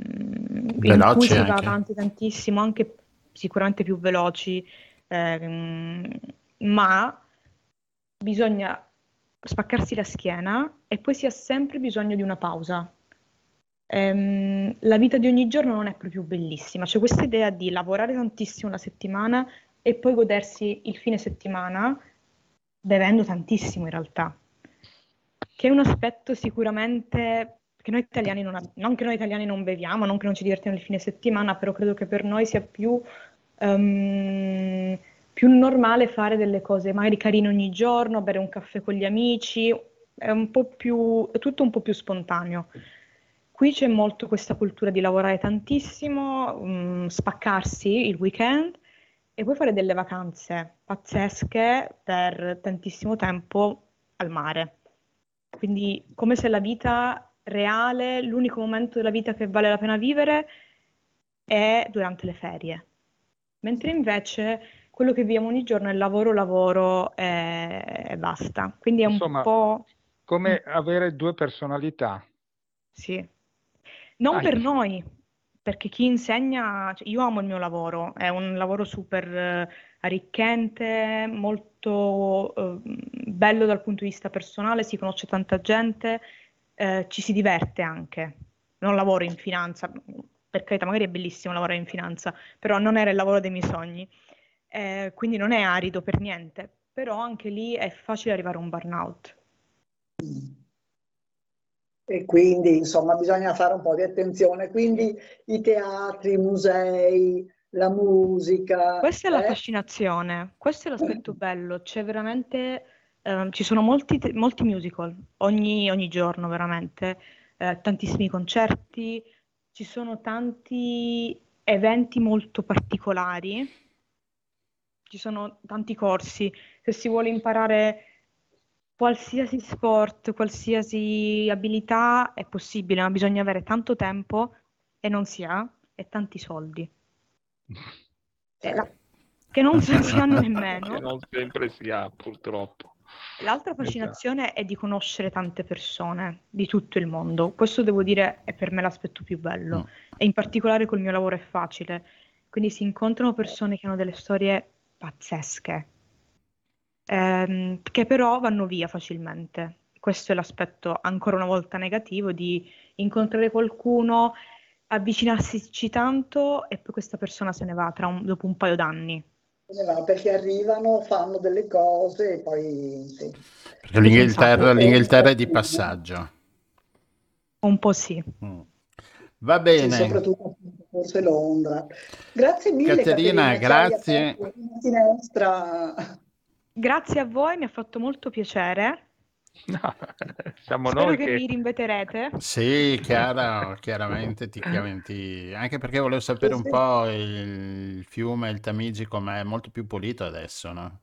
veloci in cui si va avanti tantissimo, anche sicuramente più veloci, eh, ma bisogna spaccarsi la schiena e poi si ha sempre bisogno di una pausa. Ehm, la vita di ogni giorno non è proprio bellissima, c'è questa idea di lavorare tantissimo la settimana e poi godersi il fine settimana bevendo tantissimo in realtà, che è un aspetto sicuramente che noi italiani non, non che noi italiani non beviamo, non che non ci divertiamo il fine settimana, però credo che per noi sia più um, più normale fare delle cose magari carine ogni giorno, bere un caffè con gli amici, è, un più, è tutto un po' più spontaneo. Qui c'è molto questa cultura di lavorare tantissimo, um, spaccarsi il weekend e poi fare delle vacanze pazzesche per tantissimo tempo al mare. Quindi come se la vita reale, l'unico momento della vita che vale la pena vivere è durante le ferie mentre invece quello che viviamo ogni giorno è lavoro, lavoro e, basta. Quindi è Insomma, un po'... come mm. avere due personalità. Sì. Non ah, per noi, perché chi insegna, cioè io amo il mio lavoro, è un lavoro super uh, arricchente, molto uh, bello dal punto di vista personale, si conosce tanta gente, uh, ci si diverte anche. Non lavoro in finanza, per carità, magari è bellissimo lavorare in finanza, però non era il lavoro dei miei sogni, eh, quindi non è arido per niente, però anche lì è facile arrivare a un burnout. E quindi insomma bisogna fare un po' di attenzione. Quindi i teatri, i musei, la musica. Questa è la eh? fascinazione, questo è l'aspetto bello, c'è veramente, eh, ci sono molti, molti musical ogni, ogni, giorno veramente, eh, tantissimi concerti, ci sono tanti eventi molto particolari, ci sono tanti corsi, se si vuole imparare qualsiasi sport, qualsiasi abilità è possibile, ma bisogna avere tanto tempo e non si ha e tanti soldi. La... Che non si hanno nemmeno. che non sempre si ha, purtroppo. L'altra esatto. fascinazione è di conoscere tante persone di tutto il mondo. Questo devo dire è per me l'aspetto più bello. No. E in particolare col mio lavoro è facile. Quindi si incontrano persone che hanno delle storie pazzesche, ehm, che però vanno via facilmente. Questo è l'aspetto ancora una volta negativo di incontrare qualcuno, avvicinarsi tanto e poi questa persona se ne va un, dopo un paio d'anni. Se ne va perché arrivano, fanno delle cose e poi... Sì. Perché l'Inghilterra, l'Inghilterra, è di passaggio. Un po' sì. Mm. Va bene. Sì, soprattutto forse Londra. Grazie mille. Caterina, Caterina grazie. Grazie a voi, mi ha fatto molto piacere. No, siamo Spero noi che, che mi rimbeterete. Sì, chiaro, chiaramente ti chiamenti, anche perché volevo sapere un po' il fiume, il Tamigi com'è, molto più pulito adesso, no?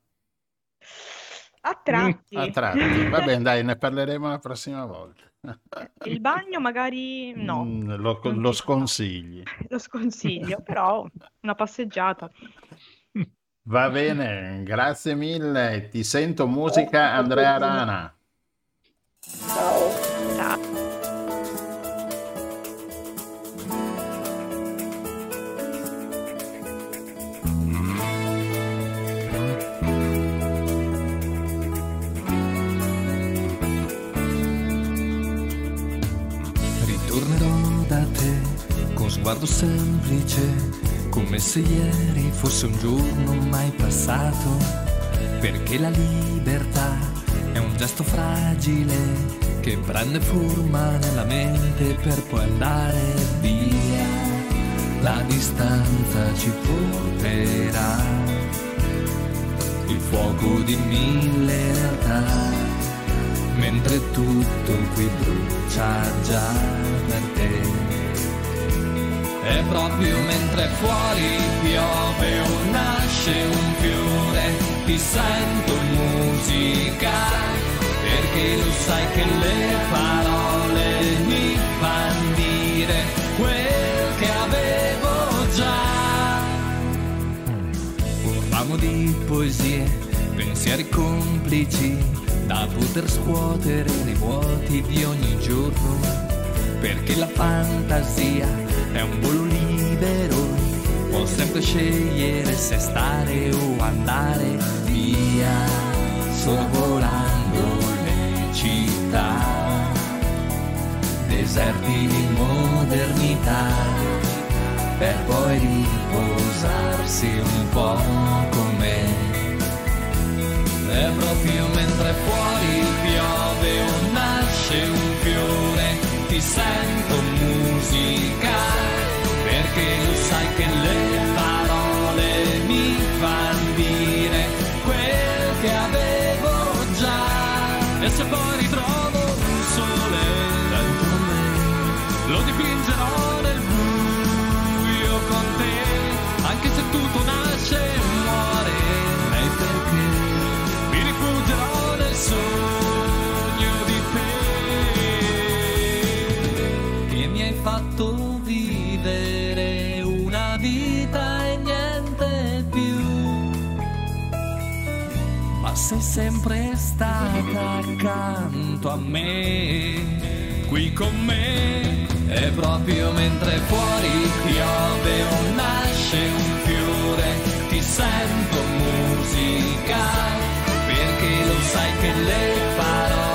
A tratti. A tratti, va bene, dai, ne parleremo la prossima volta. Il bagno magari no. Mm, lo, lo sconsigli. Lo sconsiglio, però una passeggiata. Va bene, grazie mille. Ti sento musica Andrea Rana. Ciao. Ciao. Ritornerò da te con sguardo semplice come se ieri fosse un giorno mai passato, perché la libertà è un gesto fragile che prende forma nella mente per poi andare via. La distanza ci porterà il fuoco di mille realtà, mentre tutto qui brucia già per te e proprio mentre fuori piove o nasce un fiore, ti sento musica, perché lo sai che le parole mi fanno dire quel che avevo già. Un ramo di poesie, pensieri complici, da poter scuotere nei vuoti di ogni giorno, perché la fantasia è un volo libero, può sempre scegliere se stare o andare via, sorvolando le città, deserti di modernità, per poi riposarsi un po' con me. E proprio mentre fuori piove o nasce un fiore, ti sento musica perché lo sai che le parole mi fanno dire quel che avevo già. E se poi sei sempre stata accanto a me, qui con me. E proprio mentre fuori piove o nasce un fiore, ti sento musica, perché lo sai che le parole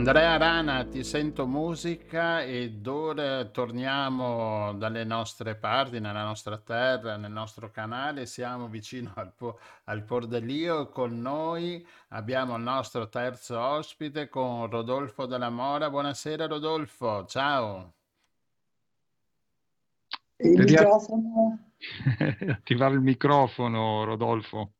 Andrea Rana, ti sento musica ed ora torniamo dalle nostre parti, nella nostra terra, nel nostro canale. Siamo vicino al, po- al Pordelio. Con noi abbiamo il nostro terzo ospite con Rodolfo Della Mora. Buonasera Rodolfo, ciao. Il microfono. attivare il microfono, Rodolfo.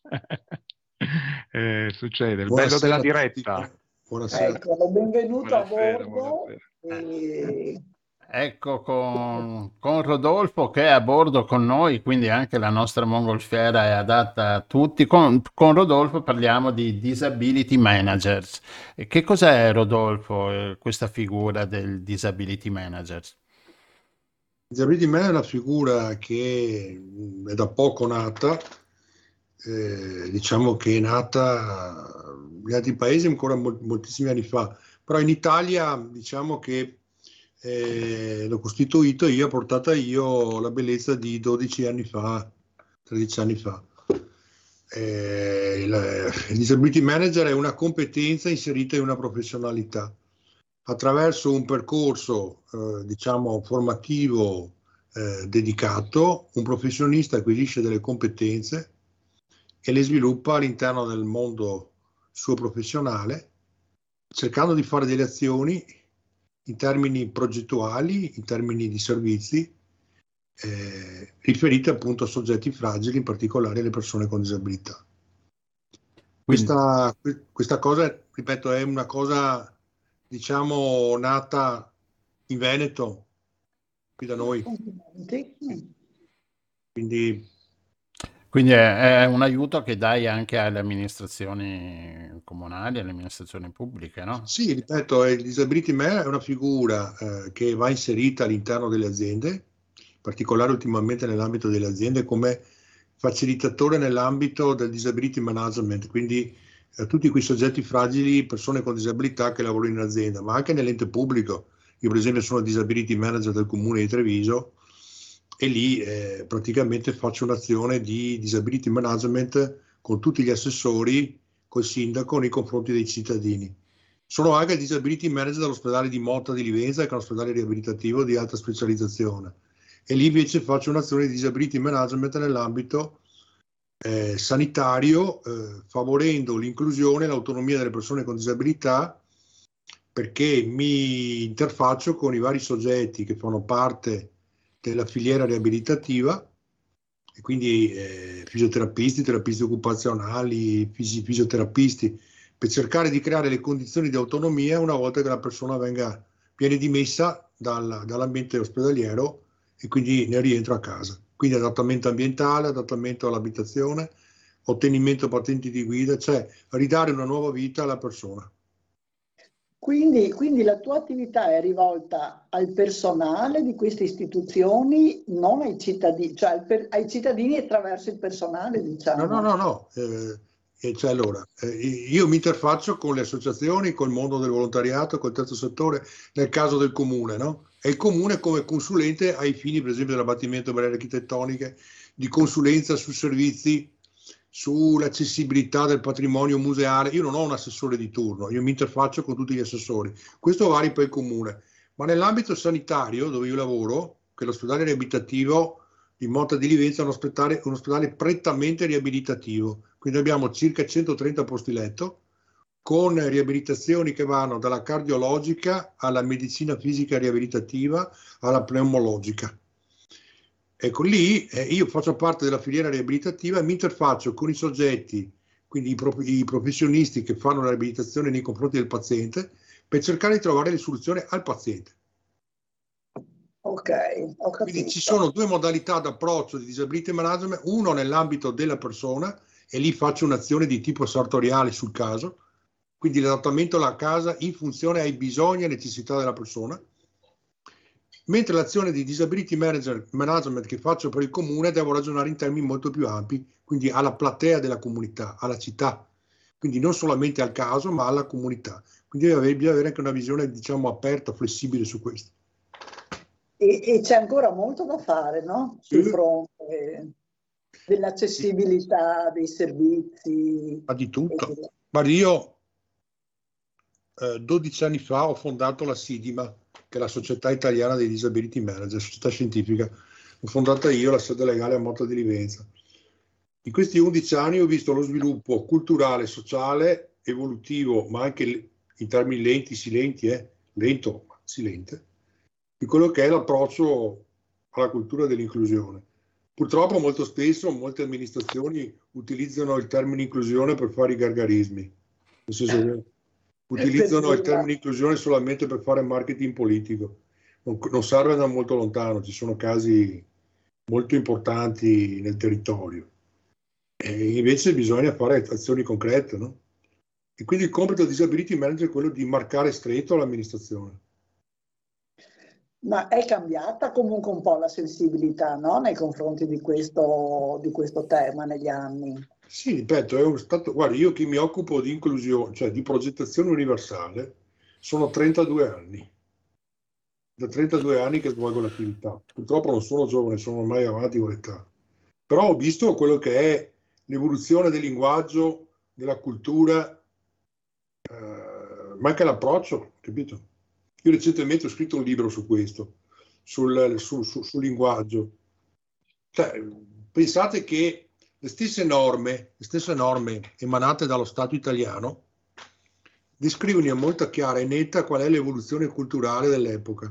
eh, succede, il Buonasera bello della diretta. Buonasera. Ecco, benvenuto buonasera, a bordo. E... Ecco con, con, Rodolfo che è a bordo con noi, quindi anche la nostra mongolfiera è adatta a tutti. Con, con Rodolfo parliamo di disability managers. E che cos'è Rodolfo, eh, questa figura del disability manager? Disability manager è una figura che è da poco nata, eh, diciamo che è nata negli altri paesi ancora moltissimi anni fa, però in Italia diciamo che eh, l'ho costituito io, ho portata io la bellezza di 12 anni fa, 13 anni fa. Eh, il, il disability manager è una competenza inserita in una professionalità. Attraverso un percorso, eh, diciamo, formativo eh, dedicato, un professionista acquisisce delle competenze e le sviluppa all'interno del mondo suo professionale, cercando di fare delle azioni in termini progettuali, in termini di servizi, eh, riferite appunto a soggetti fragili, in particolare alle persone con disabilità. Questa, questa cosa, ripeto, è una cosa, diciamo, nata in Veneto, qui da noi. Quindi quindi è, è un aiuto che dai anche alle amministrazioni comunali, alle amministrazioni pubbliche, no? Sì, ripeto, il Disability Man è una figura eh, che va inserita all'interno delle aziende, in particolare ultimamente nell'ambito delle aziende, come facilitatore nell'ambito del disability management, quindi eh, tutti quei soggetti fragili, persone con disabilità che lavorano in azienda, ma anche nell'ente pubblico. Io per esempio sono disability manager del comune di Treviso e lì eh, praticamente faccio un'azione di disability management con tutti gli assessori, col sindaco nei confronti dei cittadini. Sono anche disability manager dell'ospedale di Motta di Livenza, che è un ospedale riabilitativo di alta specializzazione. E lì invece faccio un'azione di disability management nell'ambito eh, sanitario, eh, favorendo l'inclusione e l'autonomia delle persone con disabilità, perché mi interfaccio con i vari soggetti che fanno parte della filiera riabilitativa, e quindi eh, fisioterapisti, terapisti occupazionali, fisi- fisioterapisti, per cercare di creare le condizioni di autonomia una volta che la persona venga, viene dimessa dal, dall'ambiente ospedaliero e quindi ne rientra a casa. Quindi adattamento ambientale, adattamento all'abitazione, ottenimento patenti di guida, cioè ridare una nuova vita alla persona. Quindi, quindi, la tua attività è rivolta al personale di queste istituzioni, non ai cittadini, cioè per, ai cittadini attraverso il personale, diciamo. No, no, no, no. Eh, cioè, allora, eh, io mi interfaccio con le associazioni, col mondo del volontariato, col terzo settore, nel caso del comune, no? E il comune come consulente ai fini, per esempio, dell'abbattimento delle architettoniche, di consulenza su servizi sull'accessibilità del patrimonio museale. Io non ho un assessore di turno, io mi interfaccio con tutti gli assessori. Questo vale per il comune. Ma nell'ambito sanitario, dove io lavoro, che è l'ospedale riabilitativo di Motta di Livenza, è un ospedale, un ospedale prettamente riabilitativo. Quindi abbiamo circa 130 posti letto con riabilitazioni che vanno dalla cardiologica alla medicina fisica riabilitativa alla pneumologica. Ecco, lì eh, io faccio parte della filiera riabilitativa e mi interfaccio con i soggetti, quindi i, pro- i, professionisti che fanno la riabilitazione nei confronti del paziente, per cercare di trovare le soluzioni al paziente. Ok, ho capito. Quindi ci sono due modalità d'approccio di disability management, uno nell'ambito della persona, e lì faccio un'azione di tipo sartoriale sul caso, quindi l'adattamento alla casa in funzione ai bisogni e necessità della persona, mentre l'azione di disability manager, management che faccio per il comune devo ragionare in termini molto più ampi, quindi alla platea della comunità, alla città, quindi non solamente al caso ma alla comunità. Quindi bisogna avere anche una visione diciamo aperta, flessibile su questo. e, e, c'è ancora molto da fare, no? Sul sì. fronte dell'accessibilità dei servizi. Ma di tutto. Guardi, io eh, 12 anni fa ho fondato la SIDIMA, che è la Società Italiana dei Disability Manager, società scientifica. Fondata io, la sede legale a Motta di Livenza. In questi 11 anni ho visto lo sviluppo culturale, sociale, evolutivo, ma anche in termini lenti, silenti, eh? lento, ma silente, di quello che è l'approccio alla cultura dell'inclusione. Purtroppo molto spesso molte amministrazioni utilizzano il termine inclusione per fare i gargarismi, nel senso che utilizzano il termine inclusione solamente per fare marketing politico. Non, non serve da molto lontano, ci sono casi molto importanti nel territorio. E invece bisogna fare azioni concrete, no? E quindi il compito del disability manager è quello di marcare stretto l'amministrazione. Ma è cambiata comunque un po' la sensibilità no? nei confronti di questo, di questo, tema negli anni. Sì, ripeto, è un stato, guarda, io che mi occupo di inclusione, cioè di progettazione universale, sono 32 anni. Da 32 anni che svolgo l'attività. Purtroppo non sono giovane, sono ormai avanti con l'età. Però ho visto quello che è l'evoluzione del linguaggio, della cultura, eh, ma anche l'approccio, capito? Io recentemente ho scritto un libro su questo, sul, sul, sul, sul linguaggio. Cioè, pensate che le stesse norme, le stesse norme emanate dallo Stato italiano descrivono in molto chiara e netta qual è l'evoluzione culturale dell'epoca,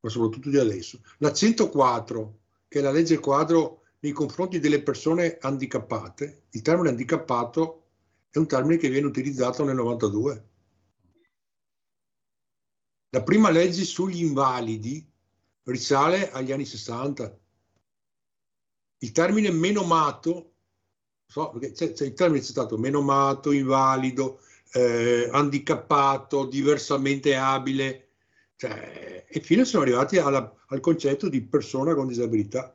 ma soprattutto di adesso. La 104, che è la legge quadro nei confronti delle persone handicappate, il termine handicappato è un termine che viene utilizzato nel 92 la prima legge sugli invalidi risale agli anni 60. Il termine menomato, so, c'è, c'è il termine è stato menomato, invalido, eh, handicappato, diversamente abile, cioè, e fino siamo arrivati alla, al concetto di persona con disabilità.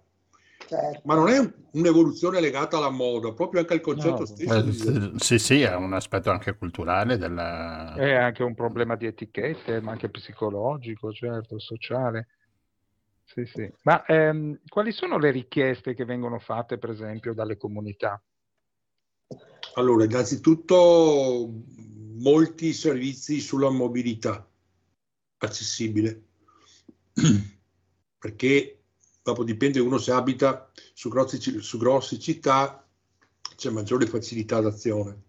Certo. Ma non è un'evoluzione legata alla moda, proprio anche al concetto no, stesso. Eh, sì, sì, è un aspetto anche culturale della... È anche un problema di etichette, ma anche psicologico, certo, sociale. Sì, sì. Ma ehm, quali sono le richieste che vengono fatte, per esempio, dalle comunità? Allora, innanzitutto molti servizi sulla mobilità accessibile, perché dopo dipende uno se abita su grossi, su grossi città, c'è maggiore facilità d'azione.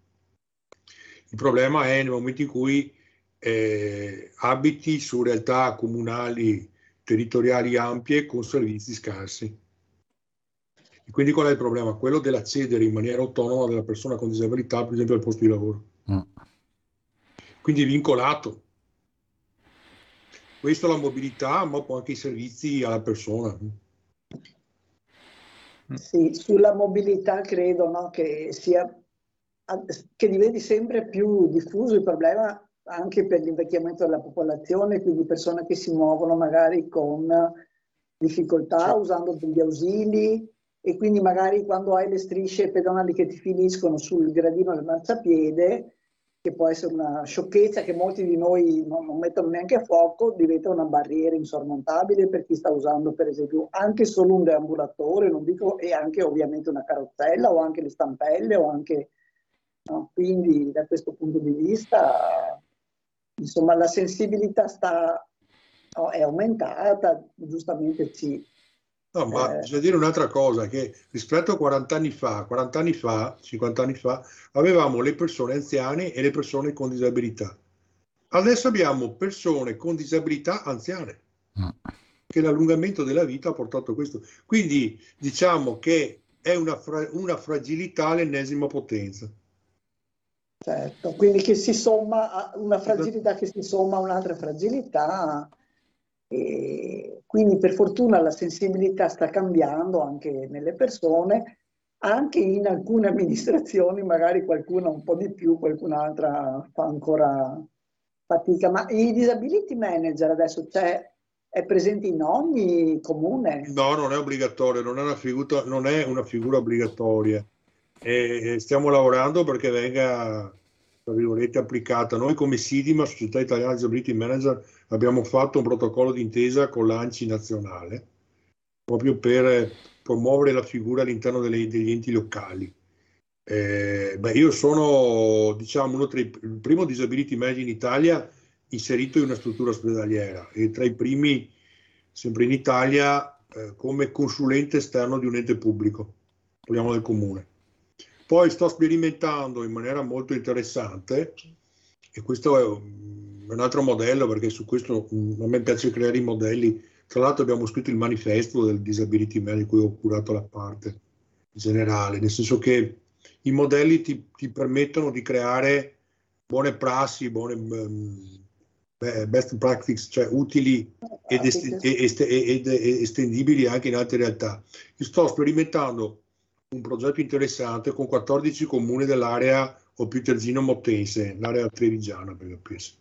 Il problema è nel momento in cui eh, abiti su realtà comunali territoriali ampie con servizi scarsi. E quindi qual è il problema? Quello dell'accedere in maniera autonoma della persona con disabilità, per esempio, al posto di lavoro. Mm. Quindi vincolato. Questo la mobilità, ma poi anche i servizi alla persona. Mm. Sì, sulla mobilità credo no, che, sia, che diventi sempre più diffuso il problema anche per l'invecchiamento della popolazione, quindi persone che si muovono magari con difficoltà sì. usando degli ausili e quindi magari quando hai le strisce pedonali che ti finiscono sul gradino del marciapiede che può essere una sciocchezza che molti di noi non, non, mettono neanche a fuoco, diventa una barriera insormontabile per chi sta usando per esempio anche solo un deambulatore, non dico, e anche ovviamente una carrozzella o anche le stampelle o anche... No? Quindi da questo punto di vista insomma la sensibilità sta, no, è aumentata, giustamente sì, No, ma eh. bisogna dire un'altra cosa, che rispetto a 40 anni fa, 40 anni fa, 50 anni fa, avevamo le persone anziane e le persone con disabilità. Adesso abbiamo persone con disabilità anziane, mm. che l'allungamento della vita ha portato a questo. Quindi diciamo che è una, fra- una fragilità all'ennesima potenza. Certo, quindi che si somma a una fragilità che si somma a un'altra fragilità e quindi per fortuna la sensibilità sta cambiando anche nelle persone, anche in alcune amministrazioni, magari qualcuna un po' di più, qualcun'altra fa ancora fatica. Ma i disability manager adesso c'è, è presente in ogni comune? No, non è obbligatorio, non è una figura, è una figura obbligatoria. E stiamo lavorando perché venga applicata. Noi come SIDIMA, Società Italiana Disability Manager, abbiamo fatto un protocollo d'intesa con l'ANCI nazionale, proprio per promuovere la figura all'interno delle, degli enti locali. Eh, beh, io sono, diciamo, uno tra i, il primo disability manager in Italia inserito in una struttura ospedaliera e tra i primi, sempre in Italia, eh, come consulente esterno di un ente pubblico, parliamo del comune. Poi sto sperimentando in maniera molto interessante, e questo è un altro modello perché su questo mm, a me piace creare i modelli. Tra l'altro abbiamo scritto il manifesto del Disability Man di cui ho curato la parte generale, nel senso che i modelli ti, ti permettono di creare buone prassi, buone um, best practice, cioè utili ed, est- ed, estendibili anche in altre realtà. Io sto sperimentando un progetto interessante con 14 comuni dell'area o più terzino-mottense, l'area trevigiana per capirsi,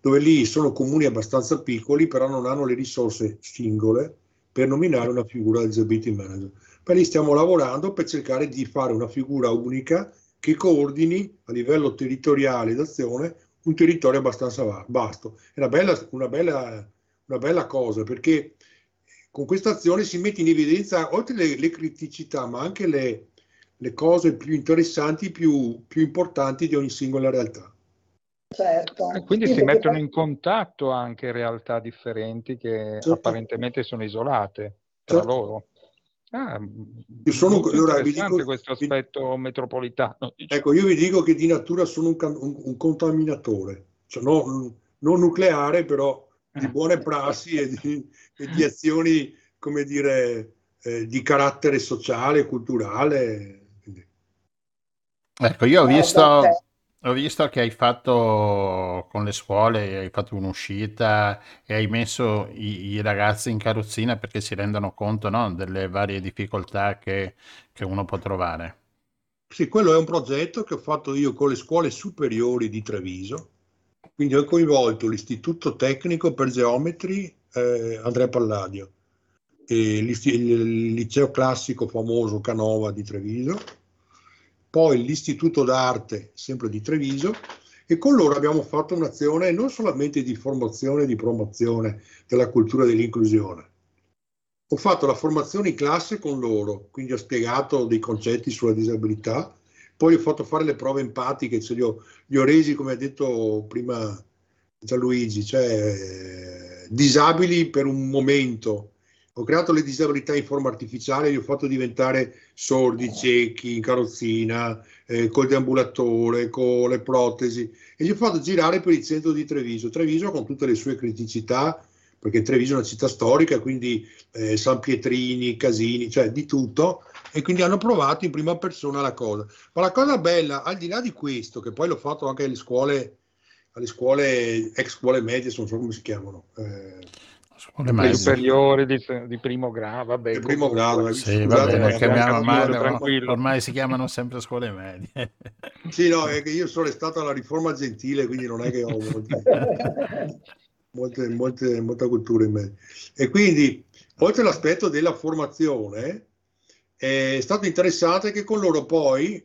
dove lì sono comuni abbastanza piccoli, però non hanno le risorse singole per nominare una figura del disability manager. Per lì stiamo lavorando per cercare di fare una figura unica che coordini a livello territoriale d'azione un territorio abbastanza vasto. È una bella, una bella, una bella cosa perché con questa azione si mette in evidenza, oltre le, le criticità, ma anche le, le cose più interessanti, più, più, importanti di ogni singola realtà. Certo. E quindi si mettono in contatto anche realtà differenti che certo. apparentemente sono isolate tra certo. loro. Ah, io sono ora, vi dico, questo aspetto vi, metropolitano. Ecco, io vi dico che di natura sono un, un, un contaminatore, cioè no, non nucleare, però di buone prassi e di, e di azioni, come dire, eh, di carattere sociale, culturale. Ecco, io ho visto, ho visto che hai fatto con le scuole, hai fatto un'uscita e hai messo i, i ragazzi in carrozzina perché si rendono conto no, delle varie difficoltà che, che uno può trovare. Sì, quello è un progetto che ho fatto io con le scuole superiori di Treviso quindi ho coinvolto l'Istituto Tecnico per Geometri eh, Andrea Palladio, il liceo classico famoso Canova di Treviso, poi l'Istituto d'Arte sempre di Treviso e con loro abbiamo fatto un'azione non solamente di formazione e di promozione della cultura dell'inclusione. Ho fatto la formazione in classe con loro, quindi ho spiegato dei concetti sulla disabilità, poi ho fatto fare le prove empatiche, cioè li, ho, li ho resi, come ha detto prima Gianluigi, cioè eh, disabili per un momento. Ho creato le disabilità in forma artificiale, li ho fatto diventare sordi, ciechi, in carrozzina, eh, col deambulatore, con le protesi e li ho fatto girare per il centro di Treviso. Treviso con tutte le sue criticità, perché Treviso è una città storica, quindi eh, San Pietrini, Casini, cioè di tutto, e quindi hanno provato in prima persona la cosa. Ma la cosa bella, al di là di questo, che poi l'ho fatto anche alle scuole, alle scuole ex scuole medie, non so come si chiamano. Eh, medie. superiori di, di, primo grado, vabbè. Di primo grado, eh, sì, scusate, vabbè, chiamiamo, ormai, ormai si chiamano sempre scuole medie. sì, no, è che io sono stato alla riforma gentile, quindi non è che ho molte, molte, molte, molta cultura in me. E quindi, oltre all'aspetto della formazione, è stato interessante che con loro poi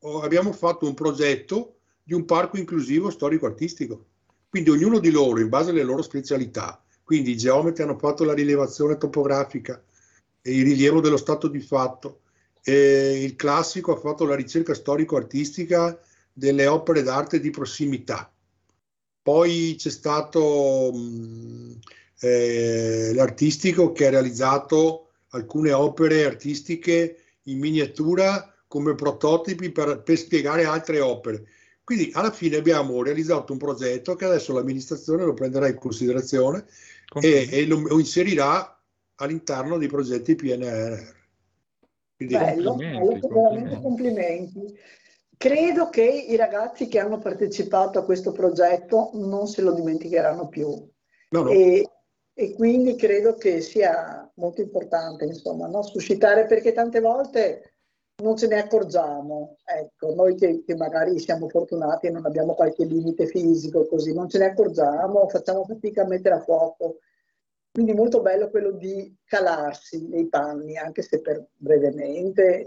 oh, abbiamo fatto un progetto di un parco inclusivo storico-artistico. Quindi ognuno di loro, in base alle loro specialità, quindi i geometri hanno fatto la rilevazione topografica il rilievo dello stato di fatto, e il classico ha fatto la ricerca storico-artistica delle opere d'arte di prossimità. Poi c'è stato mh, eh, l'artistico che ha realizzato alcune opere artistiche in miniatura come prototipi per, per spiegare altre opere. Quindi alla fine abbiamo realizzato un progetto che adesso l'amministrazione lo prenderà in considerazione e, e, lo inserirà all'interno dei progetti PNRR. Quindi, Bello, complimenti, veramente complimenti. Credo che i ragazzi che hanno partecipato a questo progetto non se lo dimenticheranno più. No, no. E, e quindi credo che sia molto importante, insomma, no? suscitare perché tante volte non ce ne accorgiamo, ecco, noi che, che, magari siamo fortunati e non abbiamo qualche limite fisico, così non ce ne accorgiamo, facciamo fatica a mettere a fuoco. Quindi molto bello quello di calarsi nei panni, anche se per brevemente.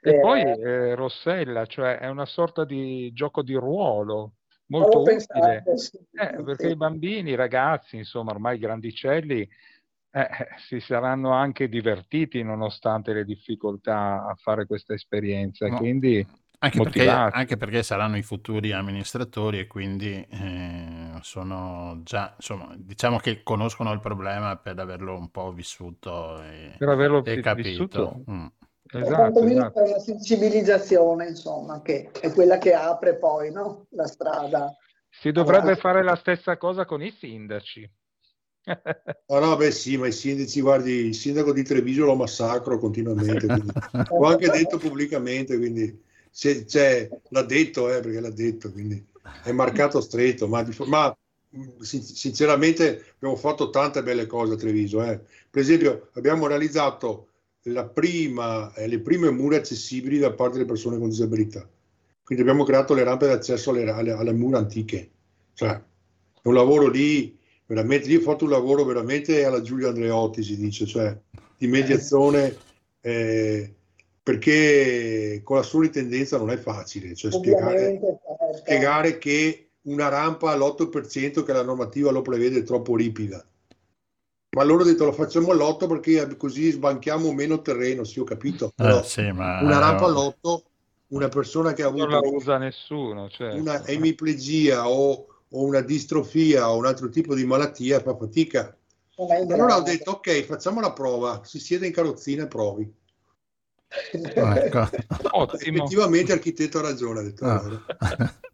E poi eh, Rossella, cioè è una sorta di gioco di ruolo molto utile, pensato, sì, eh, perché sì. i bambini, i ragazzi, insomma, ormai grandicelli, eh, si saranno anche divertiti nonostante le difficoltà a fare questa esperienza. No. Quindi anche perché, anche perché, saranno i futuri amministratori e quindi eh, sono già, insomma, diciamo che conoscono il problema per averlo un po' vissuto e, per averlo e capito. Vissuto. Mm. Esatto, esatto. una sensibilizzazione, insomma, che è quella che apre poi no? la strada. Si dovrebbe allora. fare la stessa cosa con i sindaci. No, no, beh sì, ma i sindaci, guardi, il sindaco di Treviso lo massacro continuamente, quindi, l'ho anche detto pubblicamente, quindi se, cioè, l'ha detto, eh, perché l'ha detto, quindi è marcato stretto, ma, ma sinceramente abbiamo fatto tante belle cose a Treviso. Eh. Per esempio abbiamo realizzato prima, eh, le prime mura accessibili da parte delle persone con disabilità. Quindi abbiamo creato le rampe d'accesso alle, alle, alle mura antiche. Cioè, è un lavoro lì, veramente, io ho fatto un lavoro veramente alla Giulia Andreotti, si dice, cioè di mediazione, eh, perché con la sola tendenza non è facile, cioè spiegare, certo. spiegare che una rampa all'8% che la normativa lo prevede è troppo ripida ma loro hanno detto lo facciamo all'8 perché così sbanchiamo meno terreno, sì ho capito, eh, però eh, sì, ma... una rampa all'8, una persona che ha avuto non la usa nessuno, certo. una emiplegia o, o, una distrofia o un altro tipo di malattia fa fatica. Allora ho detto ok, facciamo la prova, si siede in carrozzina e provi. Ecco. Effettivamente l'architetto ha ragione, ha detto ah. allora.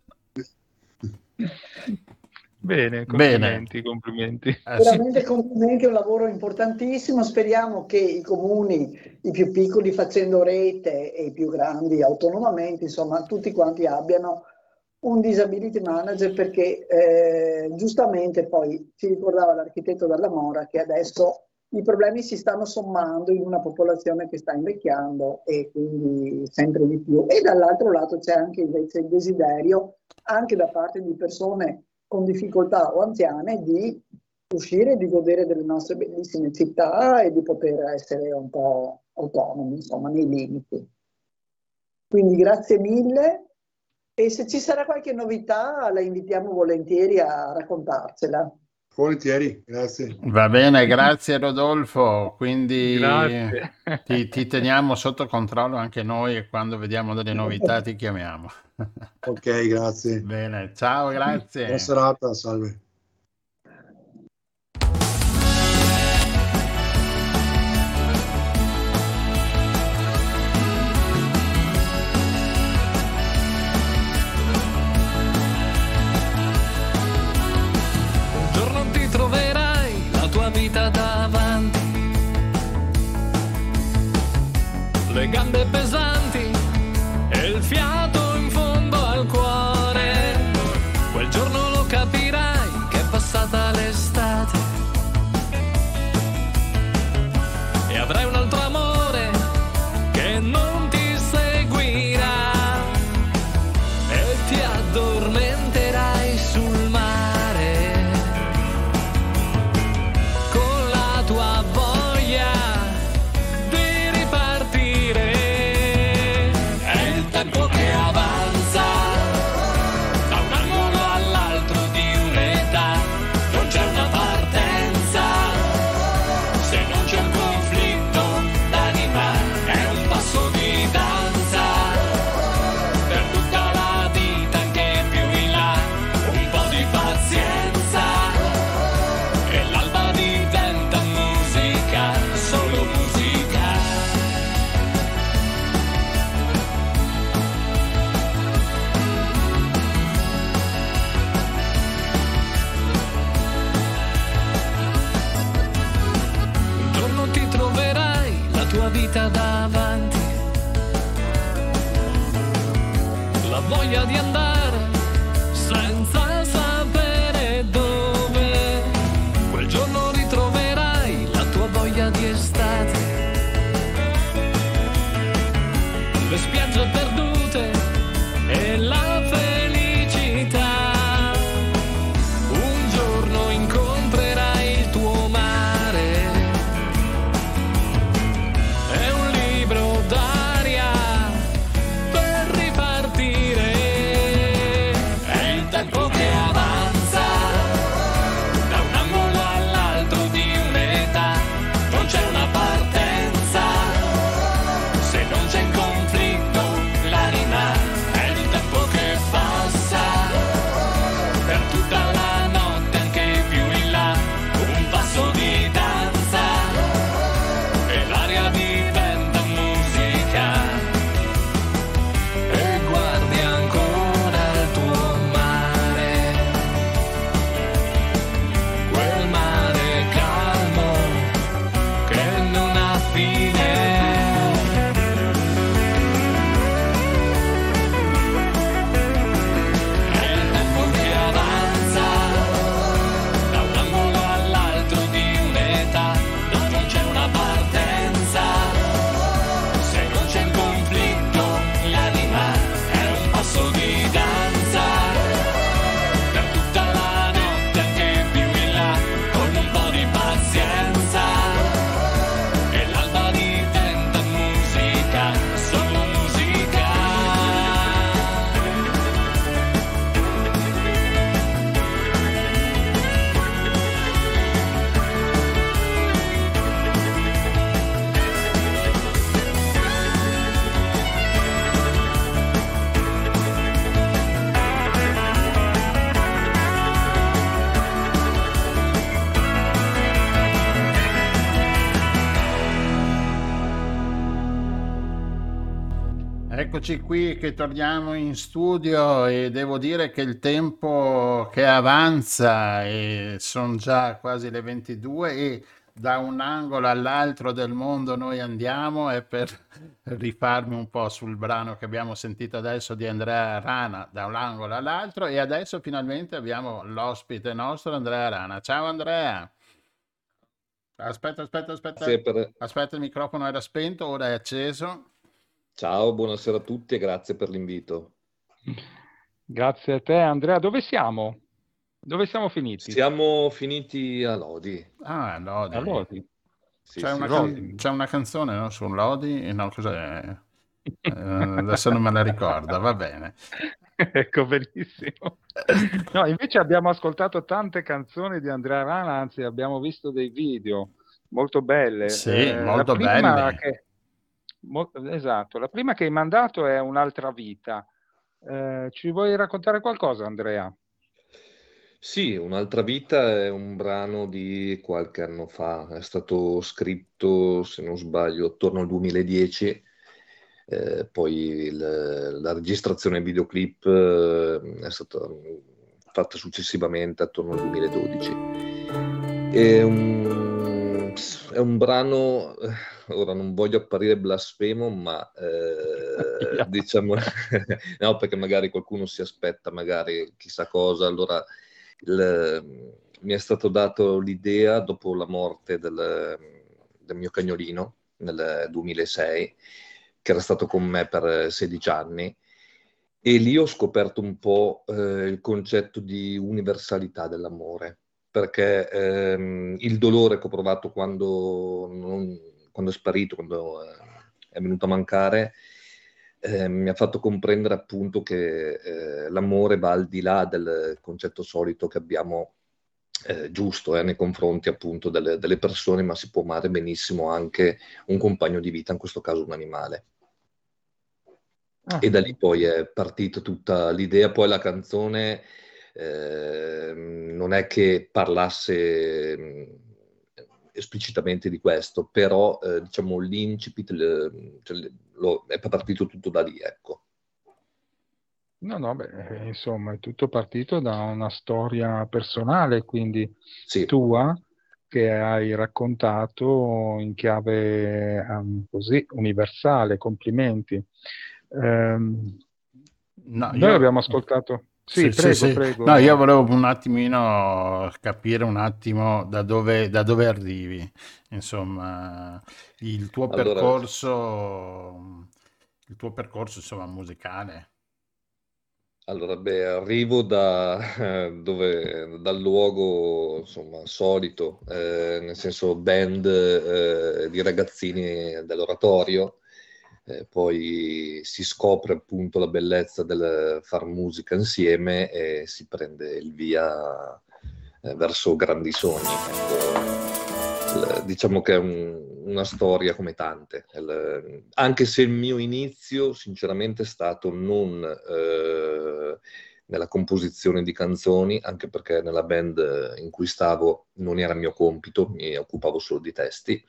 Bene, complimenti, Bene. complimenti. Eh, Veramente complimenti, è un lavoro importantissimo. Speriamo che i comuni, i più piccoli facendo rete e i più grandi autonomamente, insomma, tutti quanti abbiano un disability manager perché eh, giustamente poi ci ricordava l'architetto Dalla Mora che adesso i problemi si stanno sommando in una popolazione che sta invecchiando e quindi sempre di più. E dall'altro lato c'è anche invece il desiderio anche da parte di persone con difficoltà o anziane di uscire e di godere delle nostre bellissime città e di poter essere un po' autonomi, insomma, nei limiti. Quindi grazie mille e se ci sarà qualche novità la invitiamo volentieri a raccontarcela. Volentieri, grazie. Va bene, grazie Rodolfo. Quindi ti, ti, teniamo sotto controllo anche noi e quando vediamo delle novità ti chiamiamo. Ok, grazie. Bene, ciao, grazie. Buona serata, salve. Le gambe Eccoci qui che torniamo in studio e devo dire che il tempo che avanza e sono già quasi le 22 e da un angolo all'altro del mondo noi andiamo e per rifarmi un po' sul brano che abbiamo sentito adesso di Andrea Rana da un angolo all'altro e adesso finalmente abbiamo l'ospite nostro Andrea Rana. Ciao Andrea! Aspetta, aspetta, aspetta. Aspetta, il microfono era spento, ora è acceso. Ciao, buonasera a tutti e grazie per l'invito. Grazie a te Andrea. Dove siamo? Dove siamo finiti? Siamo finiti a Lodi. Ah, a Lodi. A Lodi. Sì, c'è, sì, una can- c'è, una canzone no, su Lodi? No, cos'è? eh, adesso non me la ricordo, va bene. ecco, benissimo. No, invece abbiamo ascoltato tante canzoni di Andrea Rana, anzi abbiamo visto dei video molto belle. Sì, eh, molto belle. Che, mo, esatto, la prima che hai mandato è Un'altra vita. Eh, ci vuoi raccontare qualcosa, Andrea? Sì, Un'altra vita è un brano di qualche anno fa, è stato scritto, se non sbaglio, attorno al 2010 eh, poi il, la registrazione videoclip eh, è stata fatta successivamente attorno al 2012. È un, è un brano, eh, ora non voglio apparire blasfemo, ma eh, diciamo, no, perché magari qualcuno si aspetta magari chissà cosa, allora il, mi è stato dato l'idea dopo la morte del, del mio cagnolino nel 2006 che era stato con me per 16 anni, e lì ho scoperto un po' eh, il concetto di universalità dell'amore, perché ehm, il dolore che ho provato quando, non, quando è sparito, quando eh, è venuto a mancare, eh, mi ha fatto comprendere appunto che eh, l'amore va al di là del concetto solito che abbiamo eh, giusto eh, nei confronti appunto delle, delle, persone, ma si può amare benissimo anche un compagno di vita, in questo caso un animale. Ah. E da lì poi è partita tutta l'idea, poi la canzone eh, non è che parlasse mm, esplicitamente di questo, però eh, diciamo l'incipit le, cioè, lo, è partito tutto da lì, ecco. No, no, beh, eh, insomma, è tutto partito da una storia personale, quindi sì. tua, che hai raccontato in chiave um, così universale. Complimenti. Um, no, noi io... abbiamo ascoltato. Sì, sì, prego, sì, prego. No, io volevo un attimino capire un attimo da dove, da dove arrivi, insomma, il tuo allora... percorso, il tuo percorso, insomma, musicale. Allora, beh, arrivo da, dove, dal luogo insomma, solito, eh, nel senso band eh, di ragazzini dell'oratorio, eh, poi si scopre appunto la bellezza del far musica insieme e si prende il via eh, verso grandi sogni. Ecco, diciamo che è un, una storia come tante, il, anche se il mio inizio sinceramente è stato non eh, nella composizione di canzoni, anche perché nella band in cui stavo non era mio compito, mi occupavo solo di testi.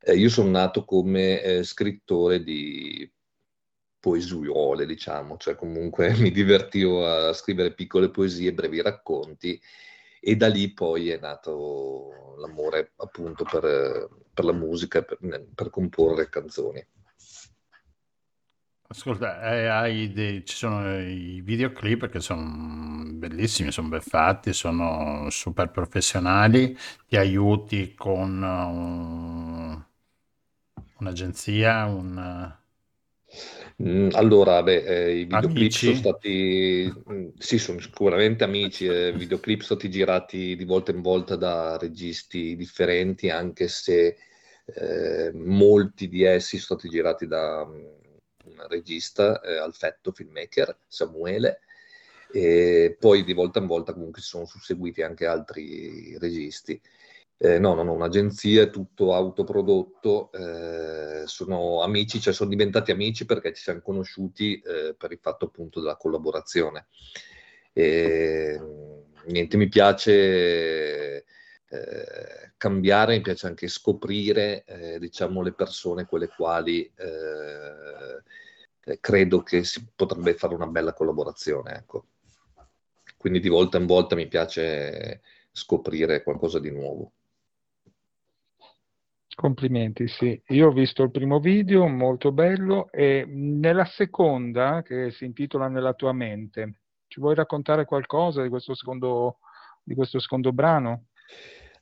Eh, io sono nato come eh, scrittore di poesiuole, diciamo, cioè comunque mi divertivo a scrivere piccole poesie, brevi racconti e da lì poi è nato l'amore appunto per, per la musica, per, per comporre canzoni. Ascolta, eh, dei, ci sono i videoclip che sono bellissimi, sono ben fatti, sono super professionali, ti aiuti con uh, un'agenzia, un... Mm, allora, beh, eh, i videoclip amici? sono stati, mm, sì, sono sicuramente amici, eh, videoclip sono stati girati di volta in volta da registi differenti, anche se eh, molti di essi sono stati girati da un regista, eh, Alfetto, filmmaker, Samuele, e poi di volta in volta comunque si sono susseguiti anche altri registi. Eh, no, non ho un'agenzia, è tutto autoprodotto, eh, sono amici, cioè sono diventati amici perché ci siamo conosciuti eh, per il fatto appunto della collaborazione. E, niente, mi piace eh, cambiare, mi piace anche scoprire, eh, diciamo, le persone con le quali eh, credo che si potrebbe fare una bella collaborazione. Ecco. Quindi di volta in volta mi piace scoprire qualcosa di nuovo. Complimenti, sì. Io ho visto il primo video, molto bello, e nella seconda, che si intitola Nella tua mente, ci vuoi raccontare qualcosa di questo secondo, di questo secondo brano?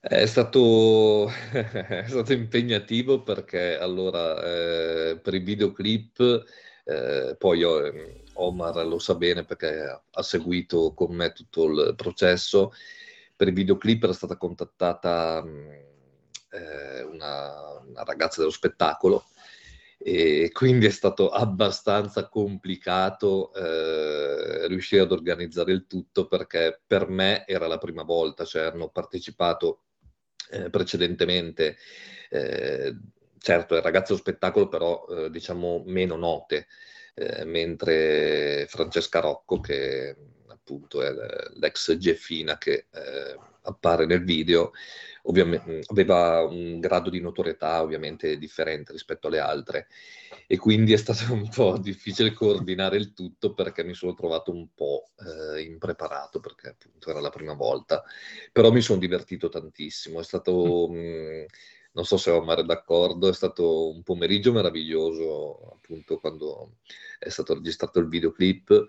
È stato, è stato impegnativo perché allora eh, per i videoclip, eh, poi io, Omar lo sa bene perché ha seguito con me tutto il processo, per i videoclip era stata contattata eh, una, una, ragazza dello spettacolo e quindi è stato abbastanza complicato eh, riuscire ad organizzare il tutto perché per me era la prima volta, cioè hanno partecipato eh, precedentemente, eh, certo è ragazze dello spettacolo però eh, diciamo meno note, eh, mentre Francesca Rocco che appunto è l'ex Geffina che eh, appare nel video, ovviamente aveva un grado di notorietà ovviamente differente rispetto alle altre. E quindi è stato un po' difficile coordinare il tutto perché mi sono trovato un po' eh, impreparato perché appunto era la prima volta, però mi sono divertito tantissimo, è stato... Mm. Mh, non so se Omar è d'accordo, è stato un pomeriggio meraviglioso appunto quando è stato registrato il videoclip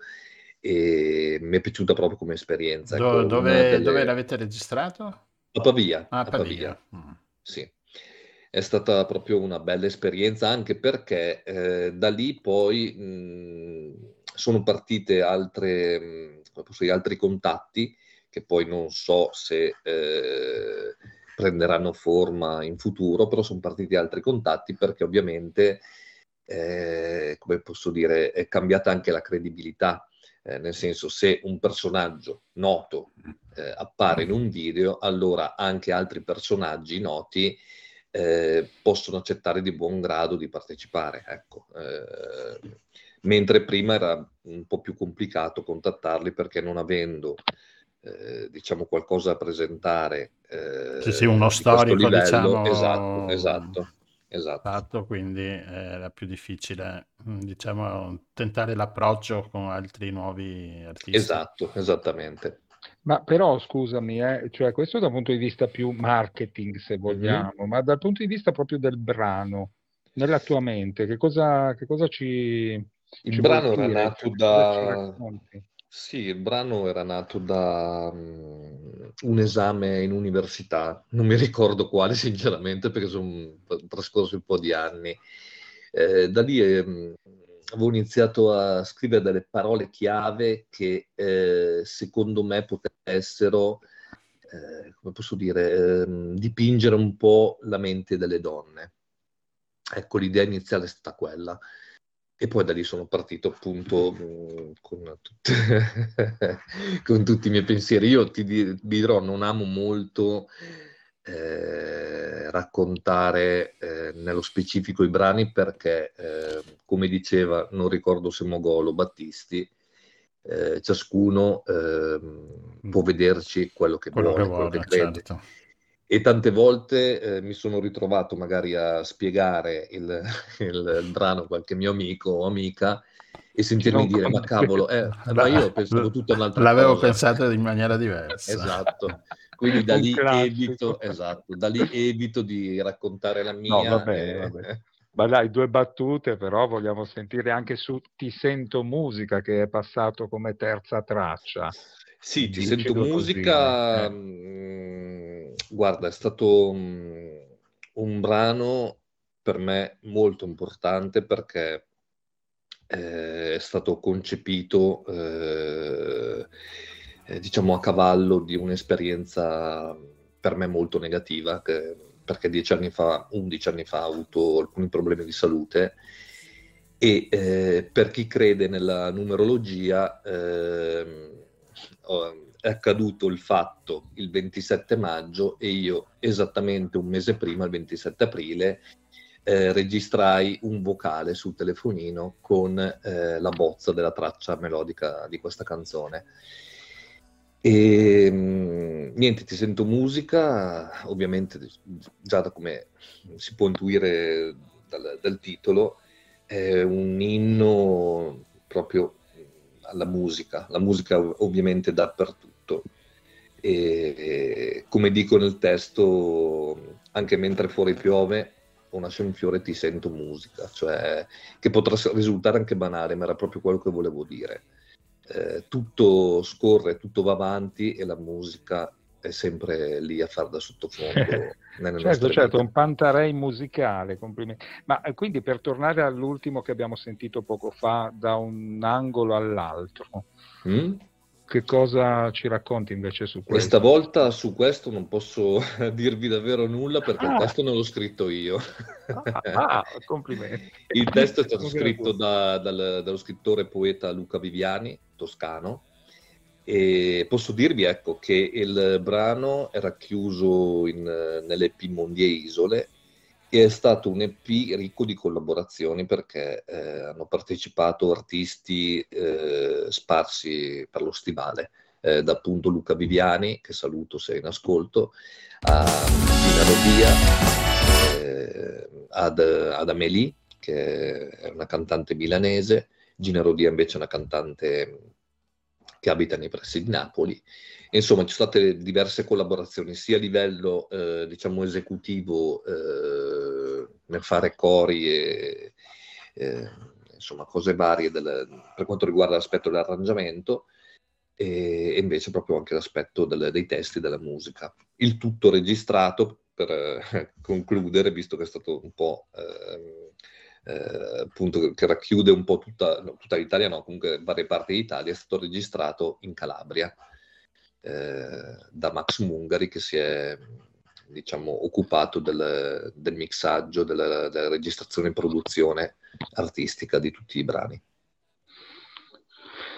e mi è piaciuta proprio come esperienza. Do, ecco, dove, delle... dove, l'avete registrato? A Pavia. Ah, a Pavia. Pavia. Mm. Sì. È stata proprio una bella esperienza anche perché eh, da lì poi mh, sono partite altre, mh, dire, altri contatti che poi non so se eh, prenderanno forma in futuro, però sono partiti altri contatti perché ovviamente, eh, come posso dire, è cambiata anche la credibilità eh, nel senso se un personaggio noto eh, appare in un video, allora anche altri personaggi noti eh, possono accettare di buon grado di partecipare. Ecco. Eh, mentre prima era un po' più complicato contattarli perché non avendo eh, diciamo qualcosa da presentare eh, sì, sì, uno storico livello, diciamo esatto, esatto Esatto. Fatto, quindi era più difficile, mm, diciamo, tentare l'approccio con altri nuovi artisti. Esatto, esattamente. Ma però scusami, eh, cioè questo da un punto di vista più marketing, se vogliamo, mm-hmm. ma dal punto di vista proprio del brano, nella tua mente, che cosa, che cosa ci... Il ci brano era nato da... Sì, il brano era nato da um, un esame in università, non mi ricordo quale sinceramente perché sono trascorsi un po' di anni. Eh, da lì eh, avevo iniziato a scrivere delle parole chiave che eh, secondo me potessero, eh, come posso dire, ehm, dipingere un po' la mente delle donne. Ecco, l'idea iniziale è stata quella. E poi da lì sono partito appunto mm, con, tutte, con tutti i miei pensieri. Io ti dirò, non amo molto eh, raccontare eh, nello specifico i brani perché, eh, come diceva, non ricordo se Mogolo o Battisti, eh, ciascuno ehm, può vederci quello che quello vuole, che vuole quello che crede. Certo e tante volte eh, mi sono ritrovato magari a spiegare il, il, il, brano a qualche mio amico o amica e sentirmi dire ma cavolo, eh, ma io pensavo tutto un'altra L'avevo cosa. pensato in maniera diversa. Esatto. Quindi da lì, evito, esatto, da lì evito di raccontare la mia. No, vabbè, e... vabbè. Ma dai, due battute, però vogliamo sentire anche su Ti sento musica che è passato come terza traccia. Sì, ti sento musica, così, eh. Guarda, è stato mh, un brano per me molto importante perché eh, è stato concepito, eh, eh, diciamo, a cavallo di un'esperienza per me molto negativa, che, perché dieci anni fa, undici anni fa, ho avuto alcuni problemi di salute e eh, per chi crede nella numerologia eh, è accaduto il fatto il 27 maggio e io esattamente un mese prima, il 27 aprile, eh, registrai un vocale sul telefonino con eh, la bozza della traccia melodica di questa canzone. E mh, niente, ti sento musica, ovviamente già da come si può intuire dal, dal titolo, è un inno proprio alla musica, la musica ovviamente dappertutto. E, e come dico nel testo, anche mentre fuori piove, o nasce un fiore ti sento musica, cioè che potrà risultare anche banale, ma era proprio quello che volevo dire. Eh, tutto scorre, tutto va avanti e la musica è sempre lì a far da sottofondo. certo, certo, un pantarei musicale, complimenti. Ma eh, quindi per tornare all'ultimo che abbiamo sentito poco fa, da un angolo all'altro, mm? Che cosa ci racconti invece su questo? Questa volta su questo non posso dirvi davvero nulla perché ah. il testo non l'ho scritto io. Ah, ah complimenti. il testo è stato scritto da, dal, dallo scrittore e poeta Luca Viviani, toscano, e posso dirvi ecco, che il brano è racchiuso in, nell'EP Mondie Isole e è stato un EP ricco di collaborazioni perché eh, hanno partecipato artisti eh, sparsi per lo stivale, eh, da appunto Luca Viviani, che saluto se è in ascolto, a Gina Rodia, eh, ad, ad Amélie, che è una cantante milanese, Gina Rodia invece è una cantante che abita nei pressi di Napoli. Insomma, ci sono state diverse collaborazioni sia a livello eh, diciamo esecutivo eh, nel fare cori e eh, insomma cose varie del, per quanto riguarda l'aspetto dell'arrangiamento e, e invece proprio anche l'aspetto del, dei testi della musica. Il tutto registrato per eh, concludere, visto che è stato un po' ehm, eh, appunto che racchiude un po' tutta, no, tutta, l'Italia, no, comunque varie parti d'Italia, è stato registrato in Calabria eh, da Max Mungari che si è diciamo, occupato del, del mixaggio, della, della registrazione e produzione artistica di tutti i brani.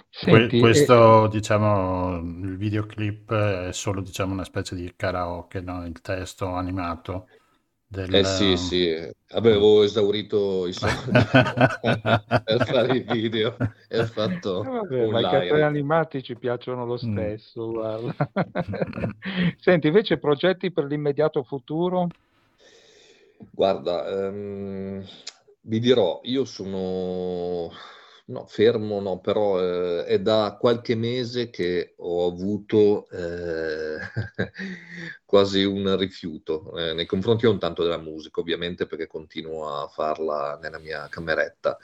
Senti, questo, e... diciamo, il videoclip è solo, diciamo, una specie di karaoke, no? Il testo animato. Del... Eh sì, sì, avevo esaurito i soldi per fare i video e ho fatto eh vabbè, ma i cartoni animati ci piacciono lo mm. stesso, mm. Senti, invece progetti per l'immediato futuro? Guarda, um, vi dirò, io sono No, fermo no, però eh, è da qualche mese che ho avuto eh, quasi un rifiuto eh, nei confronti non tanto della musica, ovviamente, perché continuo a farla nella mia cameretta,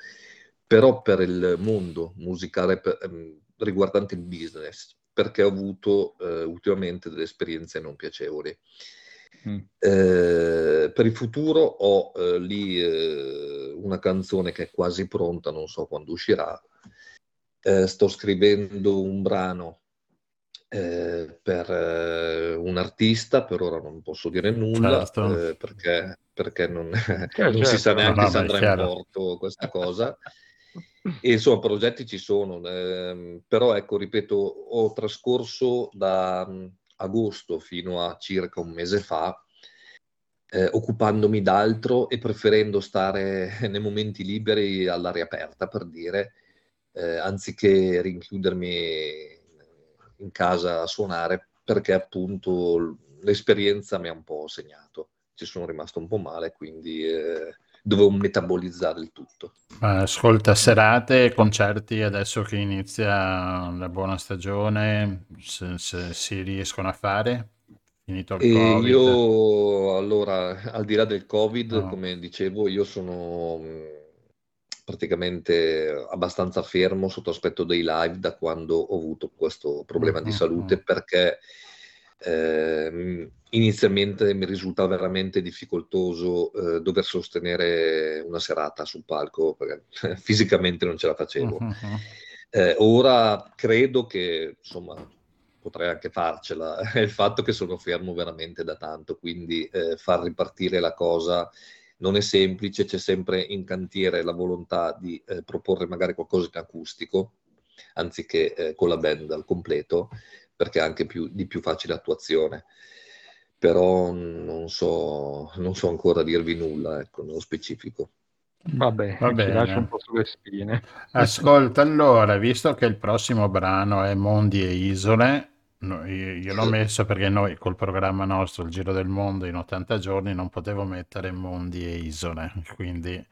però per il mondo musicale per, ehm, riguardante il business, perché ho avuto eh, ultimamente delle esperienze non piacevoli. Mm. Eh, per il futuro ho eh, lì eh, una canzone che è quasi pronta, non so quando uscirà. Eh, sto scrivendo un brano eh, per eh, un artista, per ora non posso dire nulla certo. perché, perché, non, certo. non si sa neanche no, no, se andrà in porto questa cosa. E insomma, progetti ci sono, ehm, però ecco, ripeto, ho trascorso da agosto fino a circa un mese fa, eh, occupandomi d'altro e preferendo stare nei momenti liberi all'aria aperta, per dire, eh, anziché rinchiudermi in casa a suonare, perché appunto l'esperienza mi ha un po' segnato. Ci sono rimasto un po' male, quindi eh, dovevo metabolizzare il tutto. Ascolta, serate, concerti adesso che inizia la buona stagione, se, se si riescono a fare? Finito il e Covid? Io, allora, al di là del Covid, no. come dicevo, io sono praticamente abbastanza fermo sotto aspetto dei live da quando ho avuto questo problema di salute perché eh, inizialmente mi risultava veramente difficoltoso eh, dover sostenere una serata sul palco perché fisicamente non ce la facevo. Uh-huh. Eh, ora credo che insomma potrei anche farcela, è il fatto che sono fermo veramente da tanto, quindi eh, far ripartire la cosa non è semplice, c'è sempre in cantiere la volontà di eh, proporre magari qualcosa in acustico anziché eh, con la band al completo perché è anche più, di più facile attuazione. Però non so, non so ancora dirvi nulla, ecco, nello specifico. Vabbè, Va bene. lascio un po' sulle spine. Ascolta, allora, visto che il prossimo brano è Mondi e Isole, No, io, io, l'ho messo perché noi col programma nostro, il Giro del Mondo in 80 giorni, non potevo mettere mondi e isole, quindi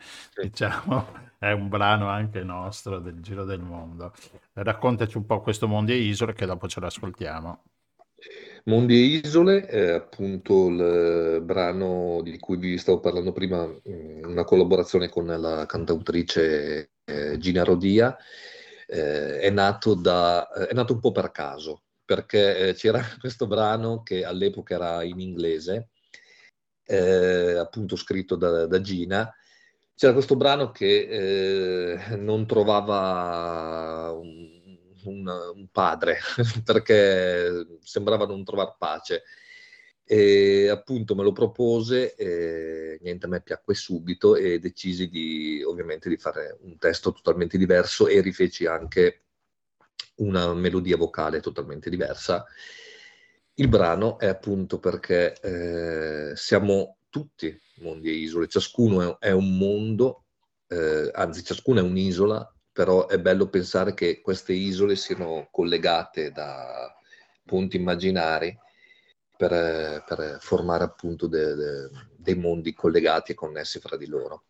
diciamo è un brano anche nostro del Giro del Mondo. Raccontaci un po' questo mondi e isole che dopo ce l'ascoltiamo. Mondi e Isole è appunto il brano di cui vi stavo parlando prima, mm, una collaborazione con la cantautrice eh, Gina Rodia. Eh, è, nato da, è nato un po' per caso, perché eh, c'era questo brano che all'epoca era in inglese, eh, appunto scritto da, da, Gina. C'era questo brano che eh, non trovava un, un, un padre perché sembrava non trovare pace. E appunto me lo propose, e niente, a me piacque subito e decisi di ovviamente di fare un testo totalmente diverso e rifeci anche una melodia vocale totalmente diversa. Il brano è appunto perché eh, siamo tutti mondi e isole, ciascuno è, è un mondo, eh, anzi ciascuno è un'isola però è bello pensare che queste isole siano collegate da punti immaginari per, per formare appunto de, de, dei mondi collegati e connessi fra di loro.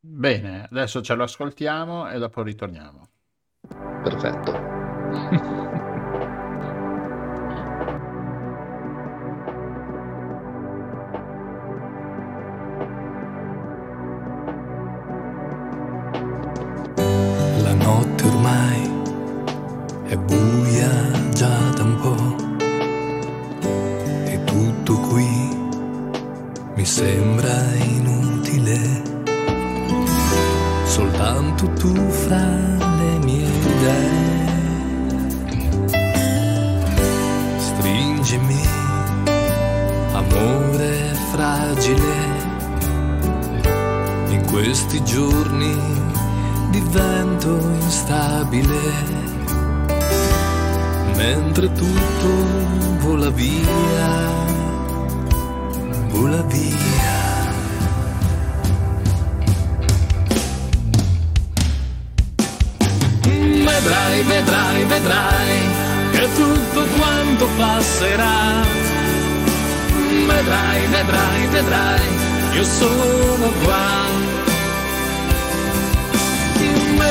Bene, adesso ce lo ascoltiamo e dopo ritorniamo. Perfetto. è buia già da un po' e tutto qui mi sembra inutile, soltanto tu fra questi giorni divento instabile mentre tutto vola via, vola via. Vedrai, vedrai, vedrai che tutto quanto passerà. Vedrai, vedrai, vedrai, io sono qua.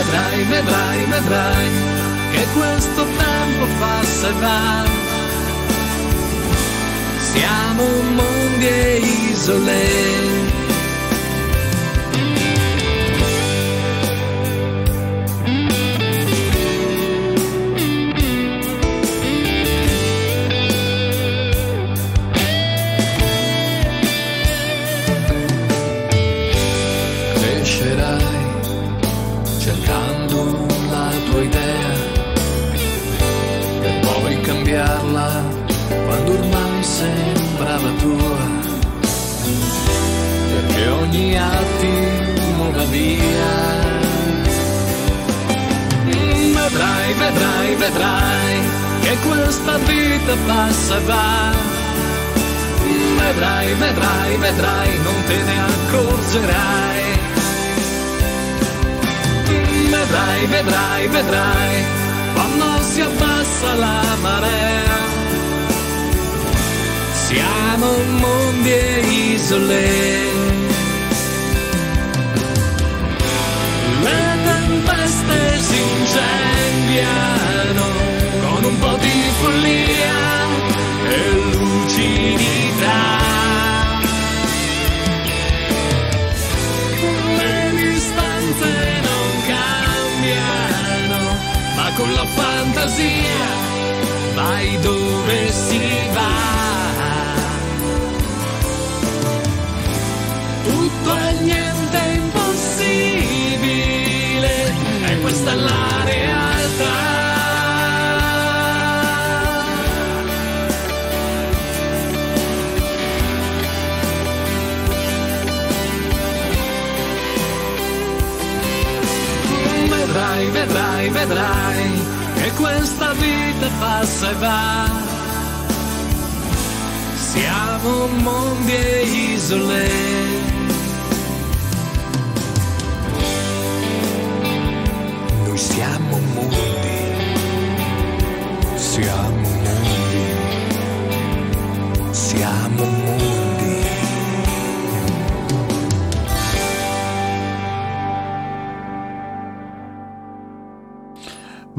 Vedrai, vedrai, vedrai che questo tempo passa e va. Siamo mondi e isole attimo va via. Vedrai, vedrai, vedrai che questa vita passa e va. Vedrai, vedrai, vedrai, non te ne accorgerai. Vedrai, vedrai, vedrai, quando si abbassa la marea. Siamo mondi e isole tempeste si incendiano con un po' di follia e lucidità. Le distanze non cambiano, ma con la fantasia vai dove si va. Vedrai, vedrai, che questa vita passa e va. Siamo mondi e isole siamo mondi,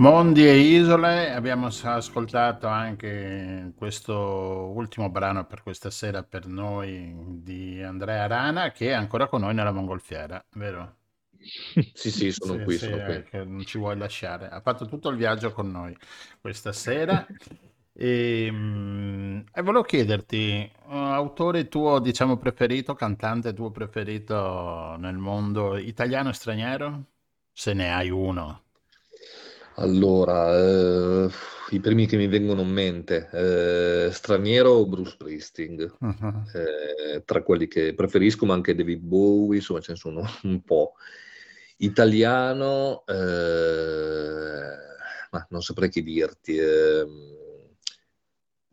Mondi e isole, abbiamo ascoltato anche questo ultimo brano per questa sera per noi di Andrea Rana che è ancora con noi nella mongolfiera, vero? Sì, sì, sono Sì, qui, sì, sono qui. eh, che non ci vuoi lasciare. Ha fatto tutto il viaggio con noi questa sera. E, mm, e volevo chiederti, uh, autore tuo, diciamo, preferito, cantante tuo preferito nel mondo italiano e straniero? Se ne hai uno. Allora, eh, i primi che mi vengono in mente, eh, straniero Bruce Springsteen, Mhm. eh, tra quelli che preferisco, ma anche David Bowie, insomma ce ne sono un po'. Italiano, eh, ma non saprei che dirti, ehm,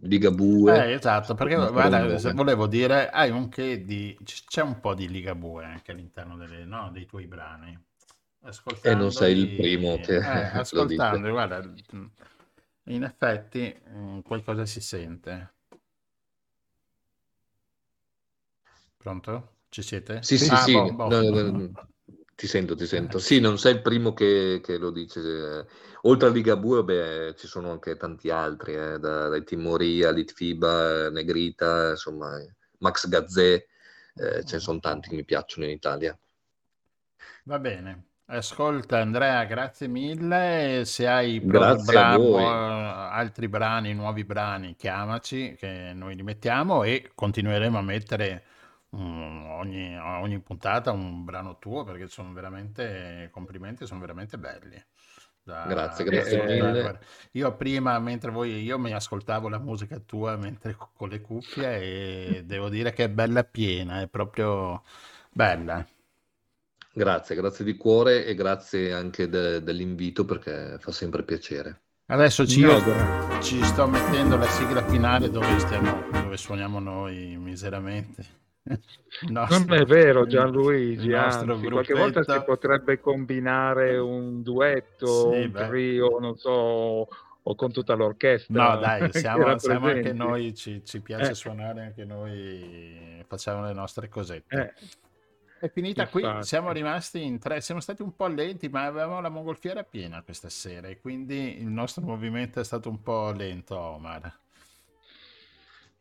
Ligabue, Eh, esatto, perché guarda, se volevo dire, hai un che di... c'è un po' di Ligabue anche all'interno delle- no, dei tuoi brani. E non sei il primo che eh, lo dice. ascoltandoli, guarda, mm, in effetti mm, qualcosa si sente. Pronto? Ci siete? Sì, sì, Ah, sì, boh, boh. no, no, ti sento, ti sento. Sì, non sei il primo che, che lo dice. eh. Oltre a Ligabue, beh, ci sono anche tanti altri, eh, da- dai Timoria, Litfiba, eh, Negrita, insomma, eh, Max Gazzè, eh, ce ne sono tanti che mi piacciono in Italia. Va bene. Ascolta Andrea, grazie mille. Se hai pro- Grazie a bra- voi. bu- altri brani, nuovi brani, chiamaci che noi li mettiamo e continueremo a mettere mm, ogni, ogni puntata un brano tuo perché sono veramente complimenti, sono veramente belli. Da- Grazie, da grazie Eh, mille. Guarda, Io prima, mentre voi, io mi ascoltavo la musica tua mentre con le cuffie e devo dire che è bella piena, è proprio bella. Grazie, grazie di cuore e grazie anche de- dell'invito perché fa sempre piacere. Adesso ci, No, io ci sto mettendo la sigla finale dove stiamo, dove suoniamo noi miseramente. Il Non nostro, è vero Gianluigi, nostro anzi, qualche volta si potrebbe combinare un duetto, Sì, un beh. trio, non so, o con tutta No, l'orchestra dai, che siamo, siamo anche noi, ci, ci piace Eh, suonare anche noi, facciamo le nostre cosette. eh, È finita qui, infatti. siamo rimasti in tre, siamo stati un po' lenti, ma avevamo la mongolfiera piena questa sera e quindi il nostro movimento è stato un po' lento, Omar.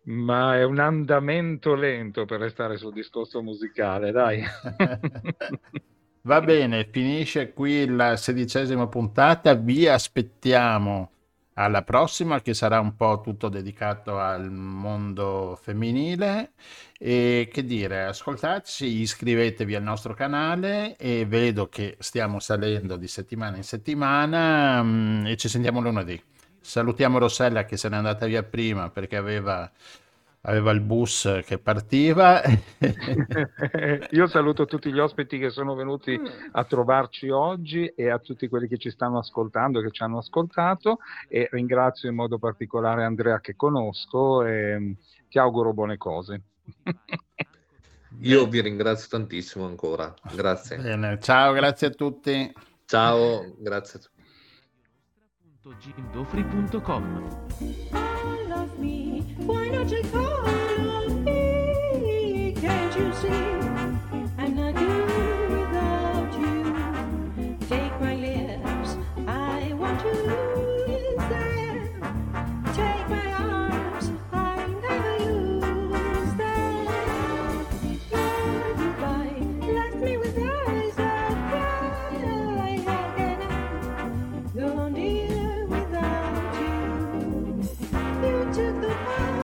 Ma è un andamento lento per restare sul discorso musicale, dai. Va bene, finisce qui la sedicesima puntata. Vi aspettiamo alla prossima, che sarà un po' tutto dedicato al mondo femminile. E che dire, ascoltateci, iscrivetevi al nostro canale e vedo che stiamo salendo di settimana in settimana mm, e ci sentiamo lunedì. Salutiamo Rossella che se n'è andata via prima perché aveva, aveva il bus che partiva. Io saluto tutti gli ospiti che sono venuti a trovarci oggi e a tutti quelli che ci stanno ascoltando, che ci hanno ascoltato e ringrazio in modo particolare Andrea che conosco e mm, ti auguro buone cose. Io vi ringrazio tantissimo ancora. Grazie. Bene, ciao, grazie a tutti. Ciao, grazie. Gindofree.com I www.gindofri.com Can't you see? I'm not www.jimdofree.com